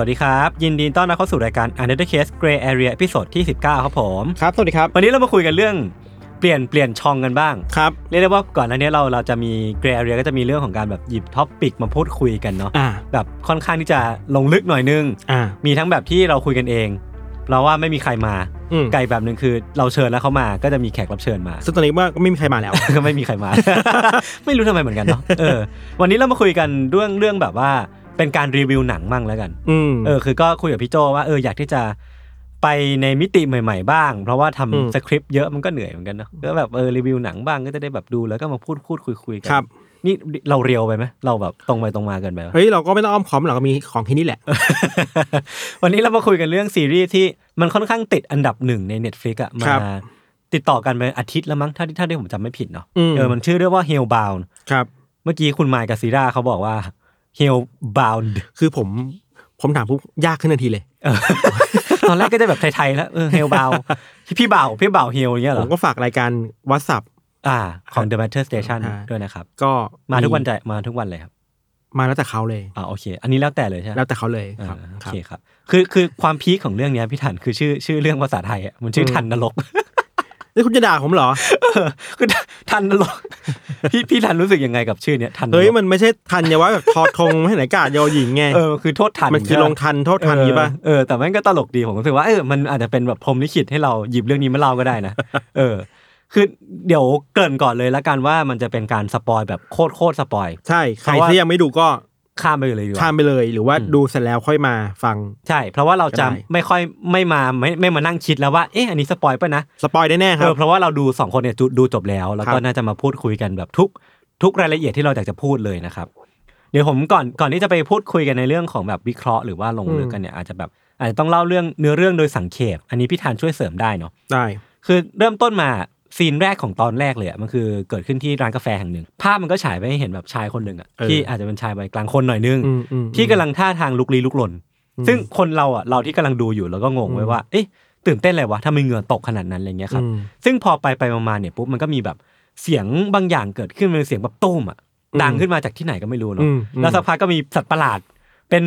วัสดีครับ ยินดีต้อนรับเข้าสู่รายการ Untitled Case Gray Area ตอนที่ 19 ครับผม ครับ สวัสดีครับ วันนี้เรามาคุยกันเรื่องเปลี่ยนเปลี่ยนช่องกันบ้าง ครับ เรียกได้ว่าก่อนหน้านี้เราเราจะมี Gray Area ก็จะมีเรื่องของการแบบหยิบท็อปปิกมาพูดคุยกันเนาะอ่า แบบค่อนข้างที่จะลงลึกหน่อยนึง อ่า มีทั้งแบบที่เราคุยกันเอง เราว่าไม่มีใครมาอืม ไก่แบบหนึ่งคือเราเชิญแล้วเขามาก็จะมีแขกรับเชิญมา ซึ่งตอนนี้ว่าก็ไม่มีใครมาแล้ว ก็ไม่มีใครมา ไม่รู้ทำไมเหมือนกันเนาะเออวันนี้เรามาคุยกันเรื่องเรื่องแบบว่า เป็นการรีวิวหนังมั่งแล้วกันอืม เออคือก็คุยกับพี่โจว่าเอออยากที่จะไปในมิติใหม่ ๆ บ้าง เพราะว่าทำอืมสคริปต์เยอะมันก็เหนื่อยเหมือนกันเนาะก็แบบเออรีวิวหนังบ้างก็จะได้แบบดูแล้วก็มาพูดพูดคุยคุยกัครับ นี่เราเรียวไปไหมเราแบบตรงไปตรงมาเกินไปปะ เฮ้ย เราก็ไม่ต้องอ้อมค้อมหรอกก็มีของที่นี่แหละ วันนี้เรามาคุยกันเรื่องซีรีส์ที่มันค่อนข้างติดอันดับหนึ่งใน Netflix อะครัมาบติดต่อกันไปอาทิตย์แล้วมั้งถ้าที่ถ้าที่ผมจำไม่ผิดเนาะอืมเออมันชื่อเรื่องว่า Hellbound ครับ เมื่อกี้คุณไมค์กับซีราเขาบอกว่า Hellbound คือผมผมถามปุ๊บยากขึ้นทันทีเลยเออตอนแรกก็จะแบบไทยๆแล้วเออ Hellbound พี่บ่าวพี่บ่าวเฮลอย่างเงี้ยเหผรอมก็ฝากรายการวัดสับอ่า ของ The Matter Station อ่าด้วยนะครับ ก็มาทุกวันใจมาทุกวันเลยครับ มาแล้วแต่เขาเลยอ่าโอเค อันนี้แล้วแต่เลยใช่ไหมแล้วแต่เขาเลยอ่าครับโอครับเคครับ คือคือความพีคของเรื่องเนี้ยพี่ทันคือชื่อชื่อเรื่องภาษาไทยอะมันชื่อทันนรก นี่คุณจะด่าผมเหรอคือทัณฑ์นรกพี่พี่ธัญรู้สึกยังไงกับชื่อเนี้ยทัณฑ์นรกเฮ้ยมันไม่ใช่ทันอย่าว่าแบบทอทงไม่ไหนกาดยอหญิงไงเออคือโทษทัณฑ์มันคือใช่ปะลงทัณฑ์โทษทัณฑ์เออนี้ป่ะเออแต่แม่งก็ตลกดีผมรู้สึกว่าเออมันอาจจะเป็นแบบพรหมลิขิตให้เราหยิบเรื่องนี้มาเล่าก็ได้นะเออ คือเดี๋ยวเกริ่นก่อนเลยละกันว่ามันจะเป็นการ spoil แบบโคตรโคตรปอยใช่ใครเพราะว่าที่ยังไม่ดูก็ ข้ามไปเลยดีกว่าข้ามไปเลยหรือว่าอืมดูเสร็จแล้วค่อยมาฟัง ใช่ เพราะว่าเราจะก็ได้ไม่ค่อยไม่มาไม่ไม่มานั่งคิดแล้วว่าเอ๊ะอันนี้ spoil ป่ะนะ spoil ได้แน่ครับเออเพราะว่าเราดูสองคนเนี่ยดูดูจบแล้ว แล้วก็ครับน่าจะมาพูดคุยกันแบบทุกทุกรายละเอียดที่เราอยากจะพูดเลยนะครับ เดี๋ยวผมก่อนก่อนที่จะไปพูดคุยกันในเรื่องของแบบวิเคราะห์หรือว่าลงลึกกันเนี่ยอาจจะแบบอาจจะต้องเล่าเรื่องเนื้อเรื่องโดยสังเขปอันนี้พี่ธัญช่วยเสริมได้เนาะได้คือเริ่มต้นมา scene แรกของตอนแรกเลยอะมันคือเกิดขึ้นที่ร้านกาแฟแห่งหนึ่ง ภาพมันก็ฉายไปให้เห็นแบบชายคนหนึ่งอะเออที่อาจจะเป็นชายวัยกลางคนหน่อยนึงอืมอืมที่กำลังท่าทางลุกลี้ลุกลน ซึ่งคนเราอะเราที่กำลังดูอยู่เราก็งงไว้ว่าเอ๊ะตื่นเต้นอะไรวะทำไมเหงื่อตกขนาดนั้นอะไรเงี้ยครับอืมซึ่งพอไปไปมาๆเนี่ยปุ๊บมันก็มีแบบเสียงบางอย่างเกิดขึ้นเป็นเสียงแบบตุ้มอะอืมดังขึ้นมาจากที่ไหนก็ไม่รู้อืเนาะมอืมแล้วสักพักก็มีสัตว์ประหลาด เป็น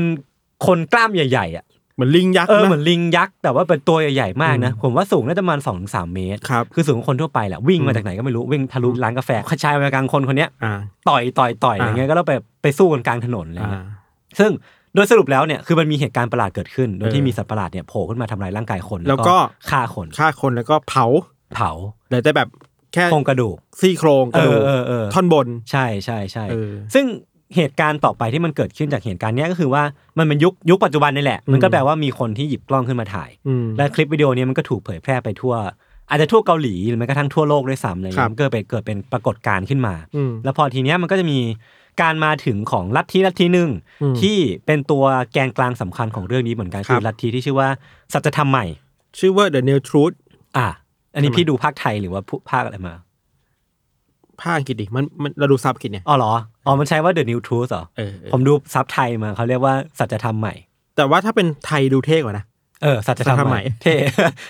คนกล้ามใหญ่ๆอะ เหมือนลิงยักษ์เออนะเหมือนลิงยักษ์แต่ว่าเป็นตัวใหญ่ๆมากนะอืมผมว่าสูงน่าจะประมาณสองสามเมตรครับคือสูงกว่าคนทั่วไปแหละวิ่งอืมามจากไหนก็ไม่รู้วิ่งทะลุร้านกาแฟชายวัยกลางคนคนเนี้ยอ่าต่อยต่อยต่อยอะไรเงี้ยก็แล้วไปไปสู้กันกลางถนนอะไรอ่าเงี้ยซึ่งโดยสรุปแล้วเนี่ยคือมันมีเหตุการณ์ประหลาดเกิดขึ้น โดยที่เออมีสัตว์ประหลาดเนี่ยโผล่ขึ้นมาทำลายร่างกายคน แล้วก็ฆ่าคนฆ่าคนแล้วก็เผาเผาเหลือแต่แบบแค่โครงกระดูกซี่โครงกระดูกเออเออเออท่อนบนใช่ใช่ใช่เออซึ่ง เหตุการณ์ต่อไปที่มันเกิดขึ้นจากเหตุการณ์เนี้ยก็คือว่ามันเป็นยุคยุคปัจจุบันนี่แหละ มันก็อืมแปลว่ามีคนที่หยิบกล้องขึ้นมาถ่ายอืมและคลิปวิดีโอเนี้มันก็ถูกเผยแพร่ไปทั่ว อาจจะทั่วเกาหลีหรือแม้กระทั่งทั่วโลกด้วยซ้ำอะไรครัเงี้บยมันก็ไปเกิดเป็นปรากฏการณ์ขึ้นมาอืมแล้วพอทีเนี้ยมันก็จะมีการมาถึงของลัทธิลัทธิหนึ่งอืมที่เป็นตัวแกนกลางสำคัญของเรื่องนี้เหมือนกันครับคือลัทธิที่ชื่อว่าสัจธรรมใหม่ ชื่อว่า The New Truth อะอันนี้ทำไมพี่ดูภาคไทยหรือว่าผู้ภาคอะไรมา ภาคอังกฤษดิมันมันเราดูซับอังกฤษเนี่ย อ๋อเหรอ อ๋อ มันใช้ว่า The New Truth เหรอ เออเออผมดูซับไทยมาเขาเรียกว่าสัจธรรมใหม่ แต่ว่าถ้าเป็นไทยดูเท่กว่านะ เออ สัจธรรมสัจธรรมใหใหม่ม่ เท่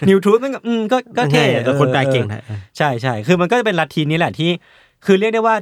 New Truth มันก็อืมก็ก็เท่แต่คนแปลเก่งออนะเออใช่ใช่คือมันก็จะเป็นลัทธินี้แหละที่ คือเรียกได้ว่า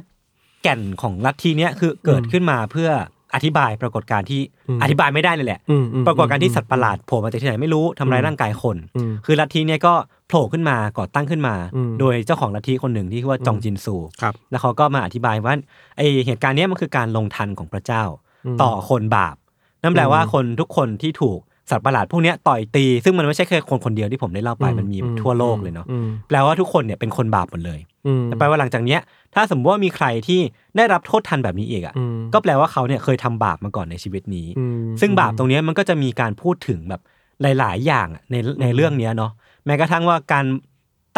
แก่นของลัทธิเนี้ยคือเกิดขึ้นมาเพื่ออธิบายปรากฏการณ์ที่อืมอธิบายไม่ได้เลยแหละอืมอืมปรากฏการณ์ที่สัตว์ประหลาดโผล่มาจากที่ไหนไม่รู้ทำร้ายร่างกายคนอืมคือลัทธิเนี้ยก็โผล่ขึ้นมาก่อตั้งขึ้นมาอืมโดยเจ้าของลัทธิคนหนึ่งที่ชื่อว่าจองจินซูครับแล้วเขาก็มาอธิบายว่าไอเหตุการณ์เนี้ยมันคือการลงทันของพระเจ้าอืมต่อคนบาป นั่นแปลว่าอืมคนทุกคนที่ถูกสัตว์ประหลาดพวกเนี้ยต่อยตี ซึ่งมันไม่ใช่แค่คนคนเดียวที่ผมได้เล่าไปมันมีทั่วโลกเลยเนาะอืมแปลว่าทุกคนเนี่ยเป็นคนบาปหมดเลยอืมแต่แปลว่าหลังจากเนี้ย ถ้าสมมติว่ามีใครที่ได้รับโทษทันแบบนี้อีกอะอืมก็แปลว่าเขาเนี่ยเคยทำบาปมาก่อนในชีวิตนี้อืมซึ่งบาปตรงเนี้ยมันก็จะมีการพูดถึงแบบหลาย ๆ อย่างอะในในเรื่องเนี้ยเนาะ แม้กระทั่งว่าการ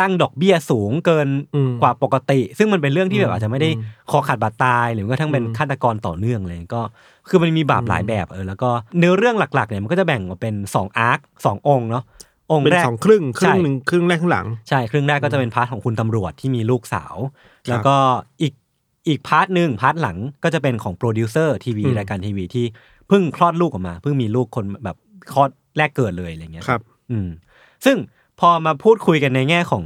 ตั้งดอกเบี้ยสูงเกินอืมกว่าปกติ ซึ่งมันเป็นเรื่องที่แบบอาจจะไม่ได้อืมคอขาดบาดตาย หรือว่าทั้งเป็นอืมฆาตกรต่อเนื่องเลยก็ คือมันมีบาปหลายแบบเออแล้วก็เนื้อเรื่องหลักๆเนี่ยมันก็จะแบ่งออกเป็นสองอาร์คสององค์เนาะองค์เป็นแรกสองครึ่งครึ่งใช่หนึ่งครึ่งแรกครึ่งหลังใช่ครึ่งแรกก็จะเป็น part ของคุณตำรวจที่มีลูกสาว แล้วก็อีกอีก part หนึ่ง part หลังก็จะเป็นของโปรดิวเซอร์ทีวีอืมรายการทีวีที่เพิ่งคลอดลูกออกมาเพิ่งมีลูกคนแบบคลอดแรกเกิดเลยอะไรเงี้ยครับ อืมซึ่ง พอมาพูดคุยกันในแง่ของ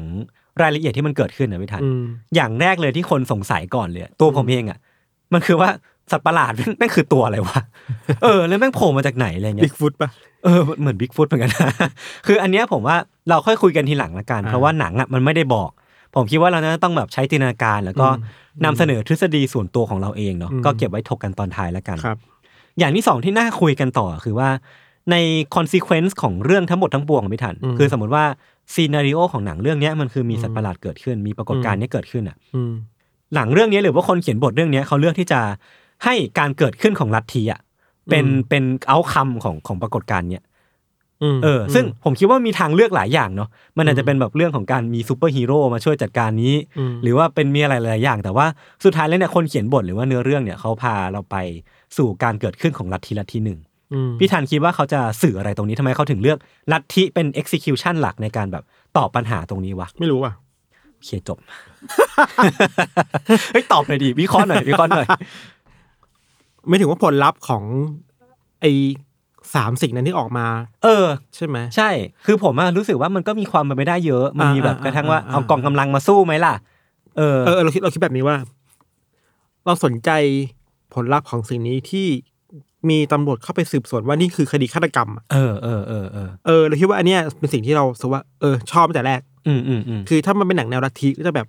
รายละเอียดที่มันเกิดขึ้นนะพี่ธัญอืมอย่างแรกเลยที่คนสงสัยก่อนเลยตัวผมเองอะ มันคือว่าสัตว์ประหลาดแม่งแม่งคือตัวอะไรวะเออ แล้วแม่งโผล่มาจากไหนอะไรเงี้บิ๊ยกฟุตปะเออเหมือนบิ๊กฟุตเหมือนกันนะคืออันเนี้ยผมว่าเราค่อยคุยกันทีหลังละกันอ่าเพราะว่าหนังอะมันไม่ได้บอก ผมคิดว่าเราจะต้องแบบใช้จินตนาการ แล้วก็อืมนำเสนอทฤษฎีส่วนตัวของเราเองเนาะอืมก็เก็บไว้ถกกันตอนท้ายละกันครับอย่างที่สองที่น่าคุยกันต่อคือว่า ใน consequence ของเรื่องทั้งหมดทั้งปวงของพี่ทันอืมคือสมมติว่าซีนารีโอของหนังเรื่องเนี้ยมันคือมีสัตว์ประหลาดเกิดขึ้น มีปรากฏการณ์เนี้ยเกิดขึ้นอะอืมหลังเรื่องนี้หรือว่าคนเขียนบทเรื่องเนี้ยเขาเลือกที่จะให้การเกิดขึ้นของลัทธิอะเป็นอืมเป็นเอาคำของของปรากฏการณ์เนี้ยมเออ ซึ่งผมคิดว่ามีทางเลือกหลายอย่างเนาะมันอาจจะเป็นแบบเรื่องของการมีซูเปอร์ฮีโร่มาช่วยจัดการนี้อืมหรือว่าเป็นมีอะไรหลายอย่าง แต่ว่าสุดท้ายแล้วเนี่ยคนเขียนบทหรือว่าเนื้อเรื่องเนี่ยเขาพาเราไปสู่การเกิดขึ้นของลัทธิลัทธิหนึ่งอืม พี่ธัญคิดว่าเขาจะสื่ออะไรตรงนี้ทำไมเขาถึงเลือกลัทธิเป็น execution หลักในการแบบตอบปัญหาตรงนี้วะ ไม่รู้อะโอเคจบเฮ้ยตอบหน่อยดิวิเคราะห์หน่อยวิเคราะห์หน่อยไม่ถึงว่าผลลัพธ์ของไอสามสิ่งนั้นที่ออกมา เออ ใช่ไหมใช่ คือผมอะรู้สึกว่ามันก็มีความเป็นไปได้เยอะ มันมีอ่าแบบอ่ากระทั่งว่าอ่าเอากองกำลังมาสู้ไหมล่ะ เออเออเราคิดเราคิดแบบนี้ว่า เราสนใจผลลัพธ์ของสิ่งนี้ที่ มีตำรวจเข้าไปสืบสวนว่านี่คือคดีฆาตกรรมอะเออเออเออเออเออเราคิดว่าอันเนี้ยเป็นสิ่งที่เรารู้สึกว่าเออชอบตั้งแต่แรก อืมอืมอืมคือถ้ามันเป็นหนังแนวลัทธิก็จะแบบ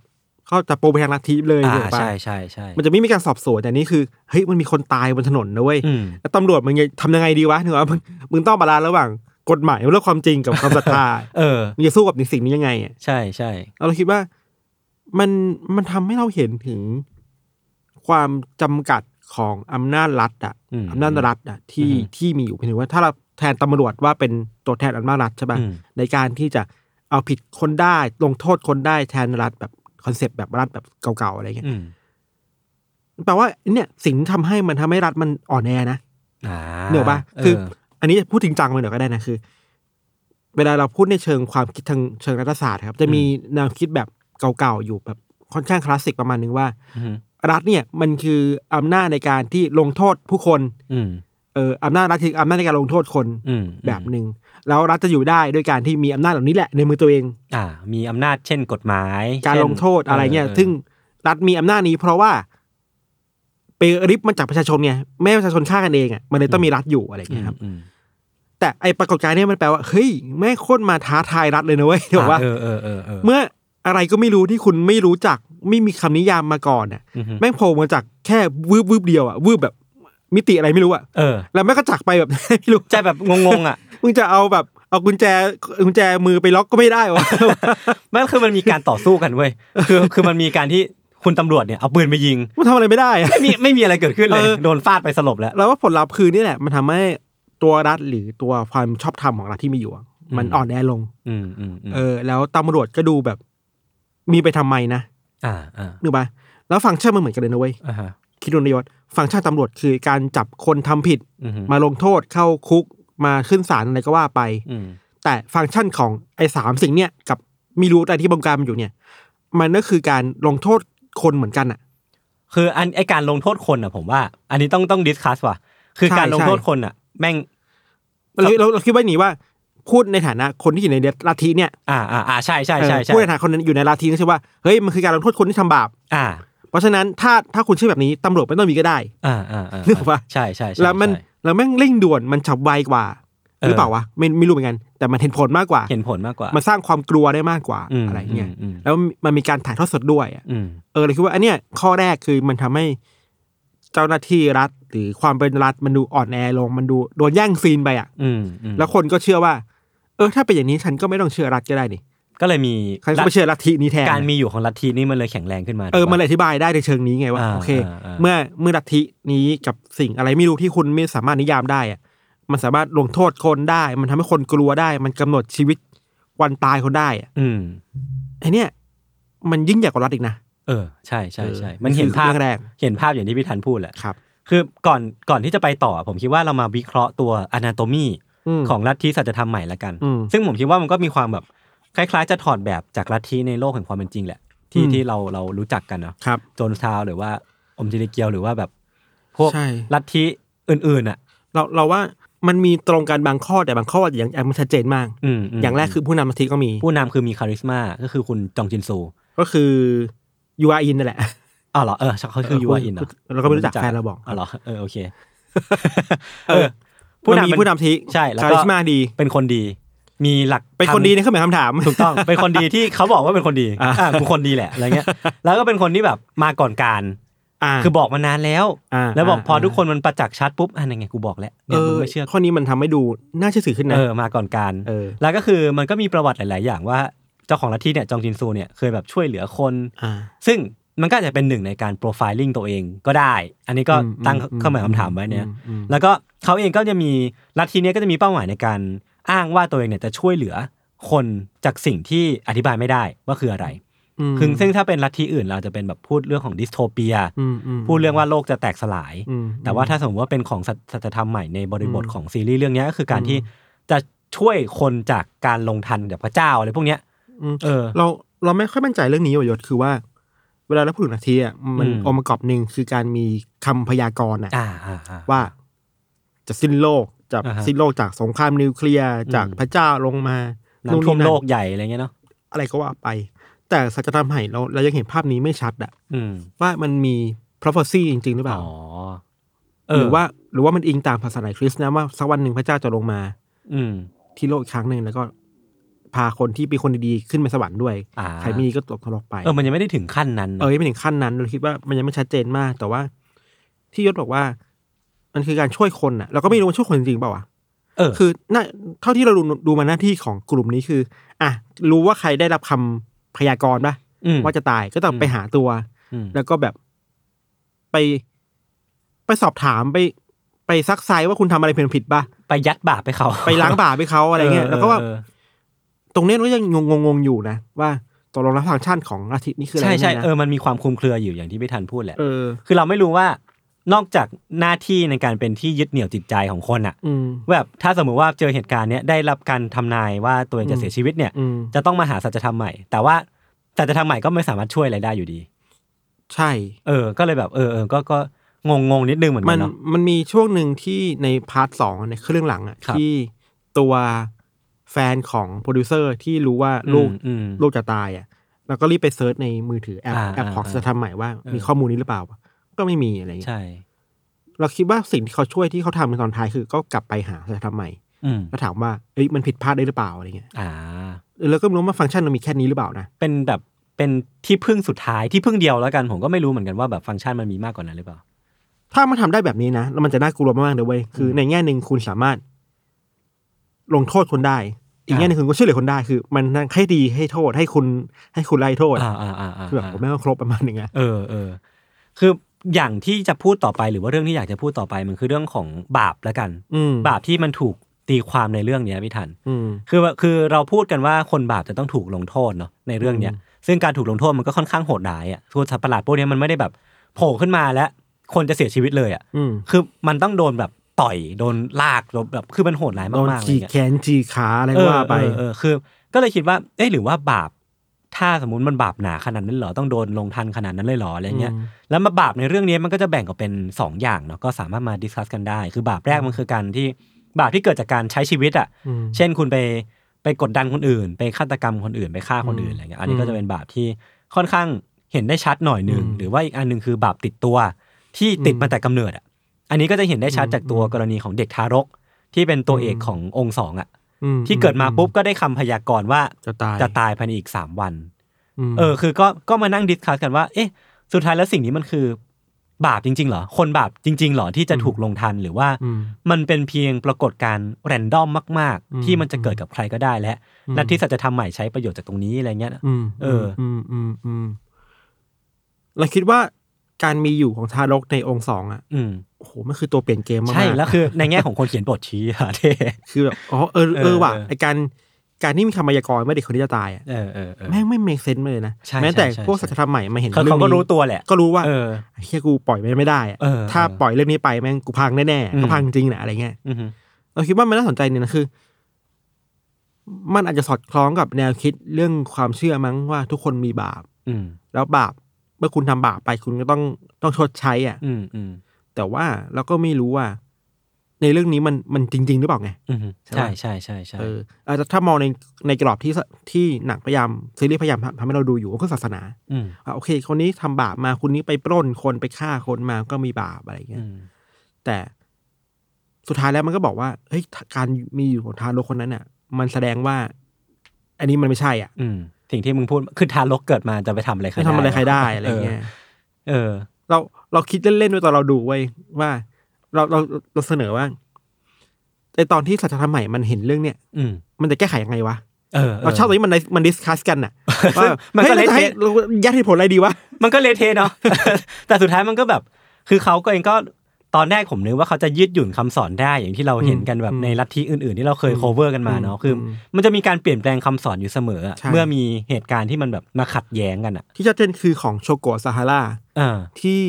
เขาจะ pro ไปทางลัทธิเลยอ่าถูกปะใช่ใช่ใช่มันจะไม่มีการสอบสวนแต่นี่คือเฮ้ยมันมีคนตายบนถนนนะเว้ยอืมแล้วตำรวจมึงจะทำยังไงดีวะถึงว่ามึงมึงต้อง balance ระหว่างกฎหมายและความจริงกับความศรัทธาเออมึงจะสู้กับสิ่งนี้ยังไงอะใช่ใช่เราคิดว่ามันมันทำให้เราเห็นถึงความจำกัด ของอำนาจรัฐอะอืมอำนาจรัฐอะที่อืมที่มีอยู่เพียงแต่ว่าถ้าเราแทนตำรวจว่าเป็นตัวแทนอำนาจรัฐใช่ป่ะอืมในการที่จะเอาผิดคนได้ลงโทษคนได้แทนรัฐแบบ concept แบบรัฐแบบเก่าๆอะไรเงี้ยอืมแปลว่าเนี่ยสิ่งที่ทำให้มันทำให้รัฐมันอ่อนแอนะอ่าเหนือปะคือ อันนี้พูดจริงจังไปหน่อยก็ได้นะคือ เวลาเราพูดในเชิงความคิดทางเชิงรัฐศาสตร์ครับ จะมีแนวคิดแบบเก่าๆอยู่แบบค่อนข้างคลาสสิกประมาณนึงว่าอืม รัฐเนี่ยมันคืออำนาจในการที่ลงโทษผู้คนอืมเอออำนาจรัฐคืออำนาจในการลงโทษคนอืมแบบหนึ่งแล้วรัฐจะอยู่ได้ด้วยการที่มีอำนาจเหล่านี้แหละในมือตัวเอง อ่า มีอำนาจเช่นกฎหมาย การเช่นลงโทษอะไรเงี้ยออซึ่งรัฐมีอำนาจนี้ เพราะว่าไปริบมาจากประชาชนไงไม่ให้ประชาชนฆ่ากันเองอะมันเลยต้องมีรัฐอยู่อะไรอืเงี้มยครับอืมแต่ไอปรากฏการณ์เนี่ยมันแปลว่าเฮ้ยแม่งโคตรมาท้าทายรัฐเลยนะเว้ยที่บอกว่าเออเออเออเออเมื่อ อะไรก็ไม่รู้ที่คุณไม่รู้จักไม่มีคำนิยามมาก่อนน่ะอือฮึแม่งโผล่มาจากแค่วืบวืบเดียวอะวืบแบบมิติอะไรไม่รู้อะเออแล้วแม่งก็จักไปแบบไม่รู้ใจแบบงงๆอะมึงจะเอาแบบเอากุญแจกุญแจมือไปล็อกก็ไม่ได้วะมันคือมันมีการต่อสู้กันเว้ยคือคือมันมีการที่คุณตำรวจเนี่ยเอาปืนไปยิงมันทำอะไรไม่ได้อะไม่มีไม่มีอะไรเกิดขึ้นเลยเออโดนฟาดไปสลบแล้ว แล้วว่าผลลัพธ์คือนี่แหละ มันทำให้ตัวรัฐหรือตัวความชอบธรรมของรัฐที่มีอยู่อะมันอืมอ่อนแอลงอืมอืมอืมเออ แล้วตำรวจก็ดูแบบ มีไปทำไมนะอ่าอ่านึกปะแล้วฟังก์ชันมันเหมือนกันเลยนะเว้ยอ่าฮะคิดดูนายศฟังก์ชันตำรวจคือการจับคนทำผิดอืมฮึมาลงโทษเข้าคุกมาขึ้นศาลอะไรก็ว่าไปอืมแต่ฟังก์ชันของไอ้สามสิ่งเนี่ยกับมีรู้อะไรที่บงการมันอยู่เนี่ย มันก็คือการลงโทษคนเหมือนกันอะคืออันไอการลงโทษคนอะผมว่า อันนี้ต้องต้องดิสคัสว่ะ คือใช่การลงใช่โทษคนอะแม่งเราเราเราคิดว่าอย่างนี้ว่า พูดในฐานะคนที่อยู่ในลัทธิเนี่ยอ่าอ่าอ่าใช่ใช่ใช่เออใช่พูดในฐานะคนนั้นอยู่ในลัทธิก็ใช่ว่าเฮ้ยมันคือการลงโทษคนที่ทำบาปอ่า เพราะฉะนั้นถ้าถ้าคุณเชื่อแบบนี้ตำรวจไม่ต้องมีก็ได้ อ่าอ่าอ่านึกออกปะใช่ใช่ใช่แล้วมันใช่แล้วแม่งเร่งด่วนมันฉับไวกว่าเออหรือเปล่าวะไม่ไม่รู้เหมือนกัน แต่มันเห็นผลมากกว่า เห็นผลมากกว่า มันสร้างความกลัวได้มากกว่าอืมอะไรเงี้ยอืมอืมแล้วมันมีการถ่ายทอดสดด้วยอะอืมเออเลยคิดว่า อันเนี้ยข้อแรกคือมันทำให้เจ้าหน้าที่รัฐ หรือความเป็นรัฐมันดูอ่อนแอลง มันดูโดนแย่งซีนไปอะอืมอืมแล้วคนก็เชื่อว่า เออถ้าเป็นอย่างนี้ฉันก็ไม่ต้องเชื่อรัฐก็ได้นี่ก็เลยมีฉันก็ไม่เชื่อลัทธินี้แทนการมีอยู่ของลัทธินี่มันเลยแข็งแรงขึ้นมาเออถูกปะมันเลยอธิบายได้ในเชิงนี้ไงว่าอ่าโอเคอ่าอ่าเมื่อเมื่อลัทธินี้กับสิ่งอะไรไม่รู้ที่คุณไม่สามารถนิยามได้อะมันสามารถลงโทษคนได้ มันทำให้คนกลัวได้ มันกำหนดชีวิตวันตายคนได้อะอืมไอเนี้ยมันยิ่งใหญ่กว่ารัฐอีกนะเออใช่ใช่ใช่เออมันเห็นภาพคือเรื่องแรกเห็นภาพอย่างที่พี่ทันพูดแหละครับ คือก่อนก่อนที่จะไปต่อ ผมคิดว่าเรามาวิเคราะห์ตัวอนาโตมีม ของลัทธิสัจธรรมใหม่ละกันอืมซึ่งผมคิดว่ามันก็มีความแบบคล้ายๆ จะถอดแบบจากลัทธิในโลกแห่งความเป็นจริงแหละ ที่อืมที่เราเรารู้จักกันเนาะครับโจนซาวน์หรือว่าอมจิริเกียวหรือว่าแบบพวกใช่ลัทธิอื่นๆอะ เราเราว่ามันมีตรงกันบางข้อแต่บางข้ออย่างอย่างมันชัดเจนมากอืมมอย่างแรกคือผู้นำลัทธิก็มี ผู้นำคือมีคาริสมาก็คือคุณจองจินซู ก็คือยูอาอินนั่นแหละอ๋อเหรอเออเขาคือยูอาอินเหรอเราก็ไม่รู้จักแฟนเราบอกอ๋อเหรอเออโอเค เออ ผู้ผู้นำนำมีเป็นผู้นำทิใช่แล้วก็คาริสมาดี เป็นคนดี มีหลักเป็นคนดีในเครื่องหมายคำถามถูกต้อง เป็นคนดีที่เขาบอกว่าเป็นคนดีอ่าอ่ากูคนดีแหละอะไรเงี้ย แล้วก็เป็นคนที่แบบมาก่อนการอ่าคือบอกมานานแล้วอ่าแล้วบอกอ่าพอทุกคนมันประจักษ์ชัดปุ๊บอะยังไงกูบอกแล้วเอเนี่ยมึองไม่เชื่อข้อนี้มันทำให้ดูน่าเชื่อถือขึ้นนะเออมาก่อนการเออแล้วก็คือมันก็มีประวัติหลาย ๆ อย่างว่าเจ้าของลัทธิเนี่ยจองจินซูเนี่ยเคยแบบช่วยเหลือคนอ่าซึ่ง มันก็อาจจะเป็นหนึ่งในการโปรไฟลิ่งตัวเองก็ได้ อันนี้ก็อืมตั้งอืมเข้ามาคำถามไว้เนี่ยอืมอืมแล้วก็เขาเองก็จะมีลัทธิเนี้ยก็จะมีเป้าหมายในการอ้างว่าตัวเองเนี่ยจะช่วยเหลือคนจากสิ่งที่อธิบายไม่ได้ว่าคืออะไรมคือซึ่งถ้าเป็นลัทธิอื่นเราจะเป็นแบบพูดเรื่องของดิสโทเปียอืมอืมพูดเรื่องว่าโลกจะแตกสลายอืมแต่ว่าถ้าสมมติว่าเป็นของสัจสัจธรรมใหม่ในบริบทอืมของซีรีส์เรื่องเนี้ยก็คือการอืมที่จะช่วยคนจากการลงทันกับพระเจ้าอะไรพวกเนี้ยอืมเออ เราเราไม่ค่อยมั่นใจเรื่องนี้ว่ะยศคือว่า เวลาเราพูดถึงลัทธิอะมันอืม องค์ประกอบหนึ่งคือการมีคำพยากรณ์อะอ่าอ่าอ่า ว่าจะสิ้นโลกจะอ่าฮะสิ้นโลกจากสงครามนิวเคลียร์จากอืม พระเจ้าลงมาน้ำท่วมนั่นโลกใหญ่อะไรเงี้ยเนาะอะไรก็ว่าไป แต่สัจธรรมใหม่เราเรายังเห็นภาพนี้ไม่ชัดอะอืมว่ามันมี prophecy จริง ๆ หรือเปล่า อ๋อหรือว่าหรือว่ามันอิงตามศาสนาคริสต์นะว่าสักวันหนึ่งพระเจ้าจะลงมา อืม ที่โลกอีกครั้งหนึ่งแล้วก็ พาคนที่เป็นคนดีๆขึ้นไปสวรรค์ด้วยอ่าใครไม่ดีก็ตกนรกไปเออมันยังไม่ได้ถึงขั้นนั้นนะเออยังไม่ถึงขั้นนั้นเราคิดว่ามันยังไม่ชัดเจนมาก แต่ว่าที่ยศบอกว่า มันคือการช่วยคนอะเราก็ไม่รู้ว่าช่วยคนจริงๆเปล่าวะเออคือน่าเท่าที่เราดูดูมาหน้าที่ของกลุ่มนี้คือ อะรู้ว่าใครได้รับคำพยากรณ์ปะมว่าจะตายก็ต้องอืมไปหาตัวอืมแล้วก็แบบไป ไปสอบถามไป ไปซักไซว่าคุณทำอะไรผิดผิดปะไปยัดบาปไปเขา ไปล้างบาปให้เขาอะไรเงี้ยแล้วก็ว่าออ ตรงเนี้ยเราก็ยังงงงๆอยู่นะ ว่าตกลงแล้วฟังก์ชันของลัทธินี่คืออะไรใช่ใช่นะเออมันมีความคลุมเครืออยู่อย่างที่พี่ทันพูดแหละเออคือเราไม่รู้ว่านอกจากหน้าที่ในการเป็นที่ยึดเหนี่ยวจิตใจของคนอะอืมแบบถ้าสมมุติว่าเจอเหตุการณ์เนี้ยได้รับการทำนายว่าตัวเองจะเสียชีวิตเนี่ยอืมจะต้องมาหาสัจธรรมใหม่ แต่ว่าสัจธรรมใหม่ก็ไม่สามารถช่วยอะไรได้อยู่ดี ใช่ เออ ก็เลยแบบเออเออก็ก็งงงๆนิดนึงเหมือนมักันมันเนาะมันมีช่วงหนึ่งที่ใน part สองในครึ่งหลังอะครับที่ตัว แฟนของโปรดิวเซอร์ที่รู้ว่าลูกอืมลูกจะตายอะแล้วก็รีบไป search ในมือถือแอปอ่าแอปของอ่าสัจธรรมใหม่ว่าเออมีข้อมูลนี้หรือเปล่า ก็ไม่มีอะไรเงี้ยใช่ เราคิดว่าสิ่งที่เขาช่วยที่เขาทำในตอนท้ายคือ ก็กลับไปหาจะทำใหม่อืมแล้วถามว่าเอ้ยมันผิดพลาดได้หรือเปล่าอะไรเงี้ยอ่าเออแล้วก็ไม่รู้ว่าฟังก์ชันมันมีแค่นี้หรือเปล่านะเป็นแบบเป็นที่พึ่งสุดท้ายที่พึ่งเดียวแล้วกันผมก็ไม่รู้เหมือนกันว่าแบบฟังก์ชันมันมีมากกว่านั้นหรือเปล่า ถ้ามันทำได้แบบนี้นะแล้วมันจะน่ากลัวมากๆเลยเว้ยคือในแง่หนึ่งคุณสามารถ ลงโทษคนได้ อีกแง่หนึ่งคุณก็ช่วยเหลือคนได้คือ มันทั้งให้ดีให้โทษให้คุณให้คุณไล่โทษอ่าอ่าอ่าอ่าคือแบบผมไม่ต้องครบประมาณหนึ่งอะเออเออคืออย่างที่จะพูดต่อไปหรือว่าเรื่องที่อยากจะพูดต่อไปมันคือเรื่องของบาปแล้วกันอืมบาปที่มันถูกตีความในเรื่องเนี้ยพี่ทันอืมคือคือเราพูดกันว่าคนบาปจะต้องถูกลงโทษเนาะในเรื่องเนี้ยซึ่งการถูกลงโทษมันก็ค่อนข้างโหดร้ายอะตัวสัตว์ประหลาดพวกเนี้ยมันไม่ได้แบบโผล่ขึ้นมาแล้ว คนจะเสียชีวิตเลยอะอืมคือมันต้องโดนแบบ ต่อยโดนลากโดนแบบคือมันโหดร้ายโดนมากๆเลจียแขนจีขาอะไรก็ว่าไปเออเออเออคือ ก็เลยคิดว่าเอ๊ะหรือว่าบาปถ้าสมมติมันบาปหนาขนาดนั้นเหรอต้องโดนลงทัณฑ์ขนาดนั้นเลยเหรออะไรเงี้ยอืมแล้วมาบาปในเรื่องนี้มันก็จะแบ่งออกเป็นสองอย่างเนาะก็สามารถมา discuss กันได้ คือบาปแรกมันคือการที่บาปที่เกิดจากการใช้ชีวิตอะอืมเช่นคุณไปไปกดดันคนอื่น ไปฆาตกรรมคนอื่นไปฆ่าคนอื่นอืมอะไรเงี้ยอันนี้ก็จะเป็นบาปที่ค่อนข้างเห็นได้ชัดหน่อยหนึ่งอืมหรือว่าอีกอันหนึ่งคือบาปติดตัวที่ติดมาแต่กำเนิดอะ อันนี้ก็จะเห็นได้ชัดอืมจากตัวอืมกรณีของเด็กทารก ที่เป็นตัวอืมเอกขององค์สองอะอืมที่เกิดมาปุ๊บก็ได้คำพยากรณ์ว่าจะตายจะตายภายในอีกสามวันมเออ คือก็ก็มานั่งดิสคัสกันว่า เอ๊ะ สุดท้ายแล้วสิ่งนี้มันคือบาปจริงๆเหรอ คนบาปจริงๆเหรอที่จะถูกลงทันหรือว่าอืมมันเป็นเพียงปรากฏการณ์แรนดอมมากอืมๆที่มันจะเกิดกับใครก็ได้และอืมลัทธิสัจธรรมใหม่ใช้ประโยชน์จากตรงนี้อะไรเงี้ยนะอืมเออ อืมอืมอืมเราคิดว่า การมีอยู่ของทารกในองค์สองอะอืมโอ้โหมันคือตัวเปลี่ยนเกมมากๆใช่แล้วคือ ในแง่ของคนเขียนบทชี้อะเท่คือแบบอ๋อเออเอเอออว่ะเออไอการการที่มีคำพยากรณ์ว่าเด็กคนนี้จะตายอะเออเออเออแม่งไม่ make sense เลยนะใช่แม้แต่ใช่ใช่พวกสัจธรรมใหม่มาเห็นเขาเรื่อเขางก็นี้รู้ตัวแหละ ก็รู้ว่าเออไอ้เหี้ยกูปล่อยไม่ไม่ได้อะเออถ้าเออปล่อยเรื่องนี้ไปแม่งกูพังแน่อืมๆก็พังจริงแหละอะไรเงี้ยอือฮึเราคิดว่ามันน่าสนใจเนี่ยนะคือ มันอาจจะสอดคล้องกับแนวคิดเรื่องความเชื่อมั้งว่าทุกคนมีบาปอืมแล้วบาป เมื่อคุณทำบาปไปคุณก็ต้องต้องชดใช้อะ อืมอืมแต่ว่าเราก็ไม่รู้ว่า ในเรื่องนี้มันมันจริง ๆ หรือเปล่าไงอือฮึใช่ใช่ปะใช่ใช่ใช่เอออาจจะถ้ามองในในกรอบที่สที่หนังพยายามซีรีส์พยายามทำให้เราดูอยู่ก็คือศาสนาอืมว่าโอเค คนนี้ทำบาปมาคนนี้ไปปล้นคนไปฆ่าคนมาก็มีบาปอะไรเงี้อืยมแต่สุดท้ายแล้วมันก็บอกว่าเฮ้ยการมีอยู่ของทารกคนนั้นอะ มันแสดงว่า อันนี้มันไม่ใช่ อะ อืม สิ่งที่มึงพูดคือทารกเกิดมาจะไปทำอะไรใครไม่ทำอะไรใครได้อะไรเงี้ยเออ เราเราคิดเล่นๆด้วยตอนเราดูไว้ยว่า เราเราเราเสนอว่าในตอนที่สัจธรรมใหม่มันเห็นเรื่องเนี้ยอืมมันจะแก้ไขยังไงวะเออเราชอบตรงนี้มันมัน discuss กันอะว่ามันก็ฮ้ยราจะให้เละเทะเรายัดเหตุผลอะไรดีวะมันก็เละเทะเนาะแต่สุดท้ายมันก็แบบ คือเขาก็เองก็ ตอนแรกผมนึกว่าเขาจะยืดหยุ่นคำสอนได้อย่างที่เราเห็นกันแบบอืมในลัทธิอื่น ๆ ที่เราเคยอืม cover กันมาเนาะคืออมมันจะมีการเปลี่ยนแปลงคำสอนอยู่เสมออะใช่เมื่อมีเหตุการณ์ที่มันแบบมาขัดแย้งกันอะ ที่ชัดเจนคือของโชโกะซาฮาราเออที่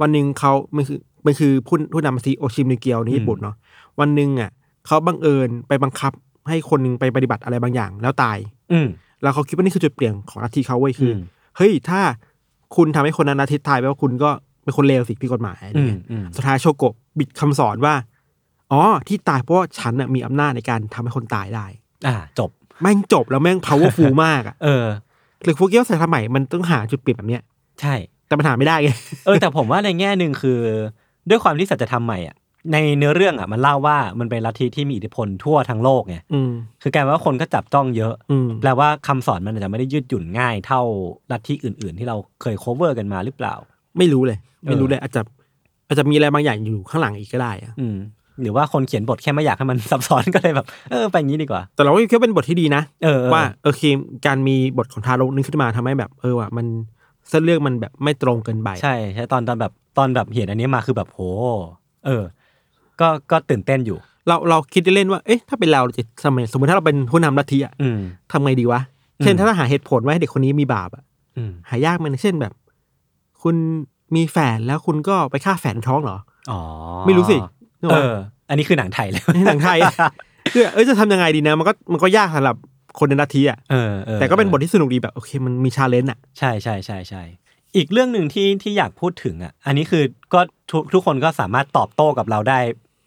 วันหนึ่งเขามันคือมันคือผู้ผู้นำซีโอชิมนิเกียวในญี่ปุ่นเนาะวันหนึ่งอะเขาบังเอิญไปบังคับให้คนหนึงไปปฏิบัติอะไรบางอย่างแล้วตาย อืมแล้วเขาคิดว่านี่คือจุดเปลี่ยนของลัทธิเขาเว้ยคืออมเฮ้ยถ้าคุณทำให้คนนั้นลัทธิตายแปลว่าคุณก็ เป็นคนเลวสิผิดกฎหมายอะไรอืมเงี้ยอืมสุดท้ายโชโกะบิดคำสอนว่า อ๋อ ที่ตายเพราะว่าฉันน่ะมีอำนาจในการทำให้คนตายได้ อ่า จบ แม่งจบแล้วแม่ง powerful มากอะเออหรือพวกเกี้ยวใส่ทำใหม่มันต้องหาจุดเปลี่ยนแบบเนี้ยใช่ แต่มันหาไม่ได้ไงเออแต่ผมว่าในแง่หนึ่งคือ ด้วยความที่สัจธรรมใหม่อะในเนื้อเรื่องอะมันเล่าว่ามันเป็นลัทธิที่มีอิทธิพลทั่วทั้งโลกไงอืมคือกลายเป็นว่าคนก็จับจ้องเยอะอืมแปลว่าคำสอนมันอาจจะไม่ได้ยืดหยุ่นง่ายเท่าลัทธิอื่น ๆ ที่เราเคย cover กันมาหรือเปล่า ไม่รู้เลย ไม่รู้เออเลย อาจจะอาจจะมีอะไรบางอย่างอยู่ข้างหลังอีกก็ได้อะอืมหรือว่าคนเขียนบทแค่ไม่อยากให้มันซับซ้อนก็เลยแบบเออไปงี้ดีกว่า แต่เราก็คิดว่าเป็นบทที่ดีนะเออเออว่าโอเคการมีบทของทารกนึงขึ้นมาทำให้แบบ เออว่ะมันเส้นเรื่องมันแบบไม่ตรงเกินไปใช่ใช่ตอนตอนแบบตอนแบบเห็นอันนี้มาคือแบบโหเออ ก็ก็ตื่นเต้นอยู่ เราเราคิดเล่นๆว่าเอ๊ะถ้าเป็นเราจะทำไมสมมติถ้าเราเป็นผู้นำลัทธิอะอืมทำไงดีวะเช่นอืมถ้าเราหาเหตุผลว่าให้เด็กคนนี้มีบาปอะอืมหายากมันเช่นแบบ คุณมีแฝดแล้วคุณก็ไปฆ่าแฝดท้องเหรอ อ๋อไม่รู้สินึกเอว่าออันนี้คือหนังไทยเลยหนังไทยคือเอ้ยจะทำยังไงดีนะมันก็มันก็ยากสำหรับคนในลัทธิอะเออออแต่ก็เป็นบทที่สนุกดีแบบโอเคมันมี challengeอะใช่ใช่ใช่ใช่อีกเรื่องหนึ่งที่ที่อยากพูดถึงอะ อันนี้คือก็ทุกทุกคนก็สามารถตอบโต้กับเราได้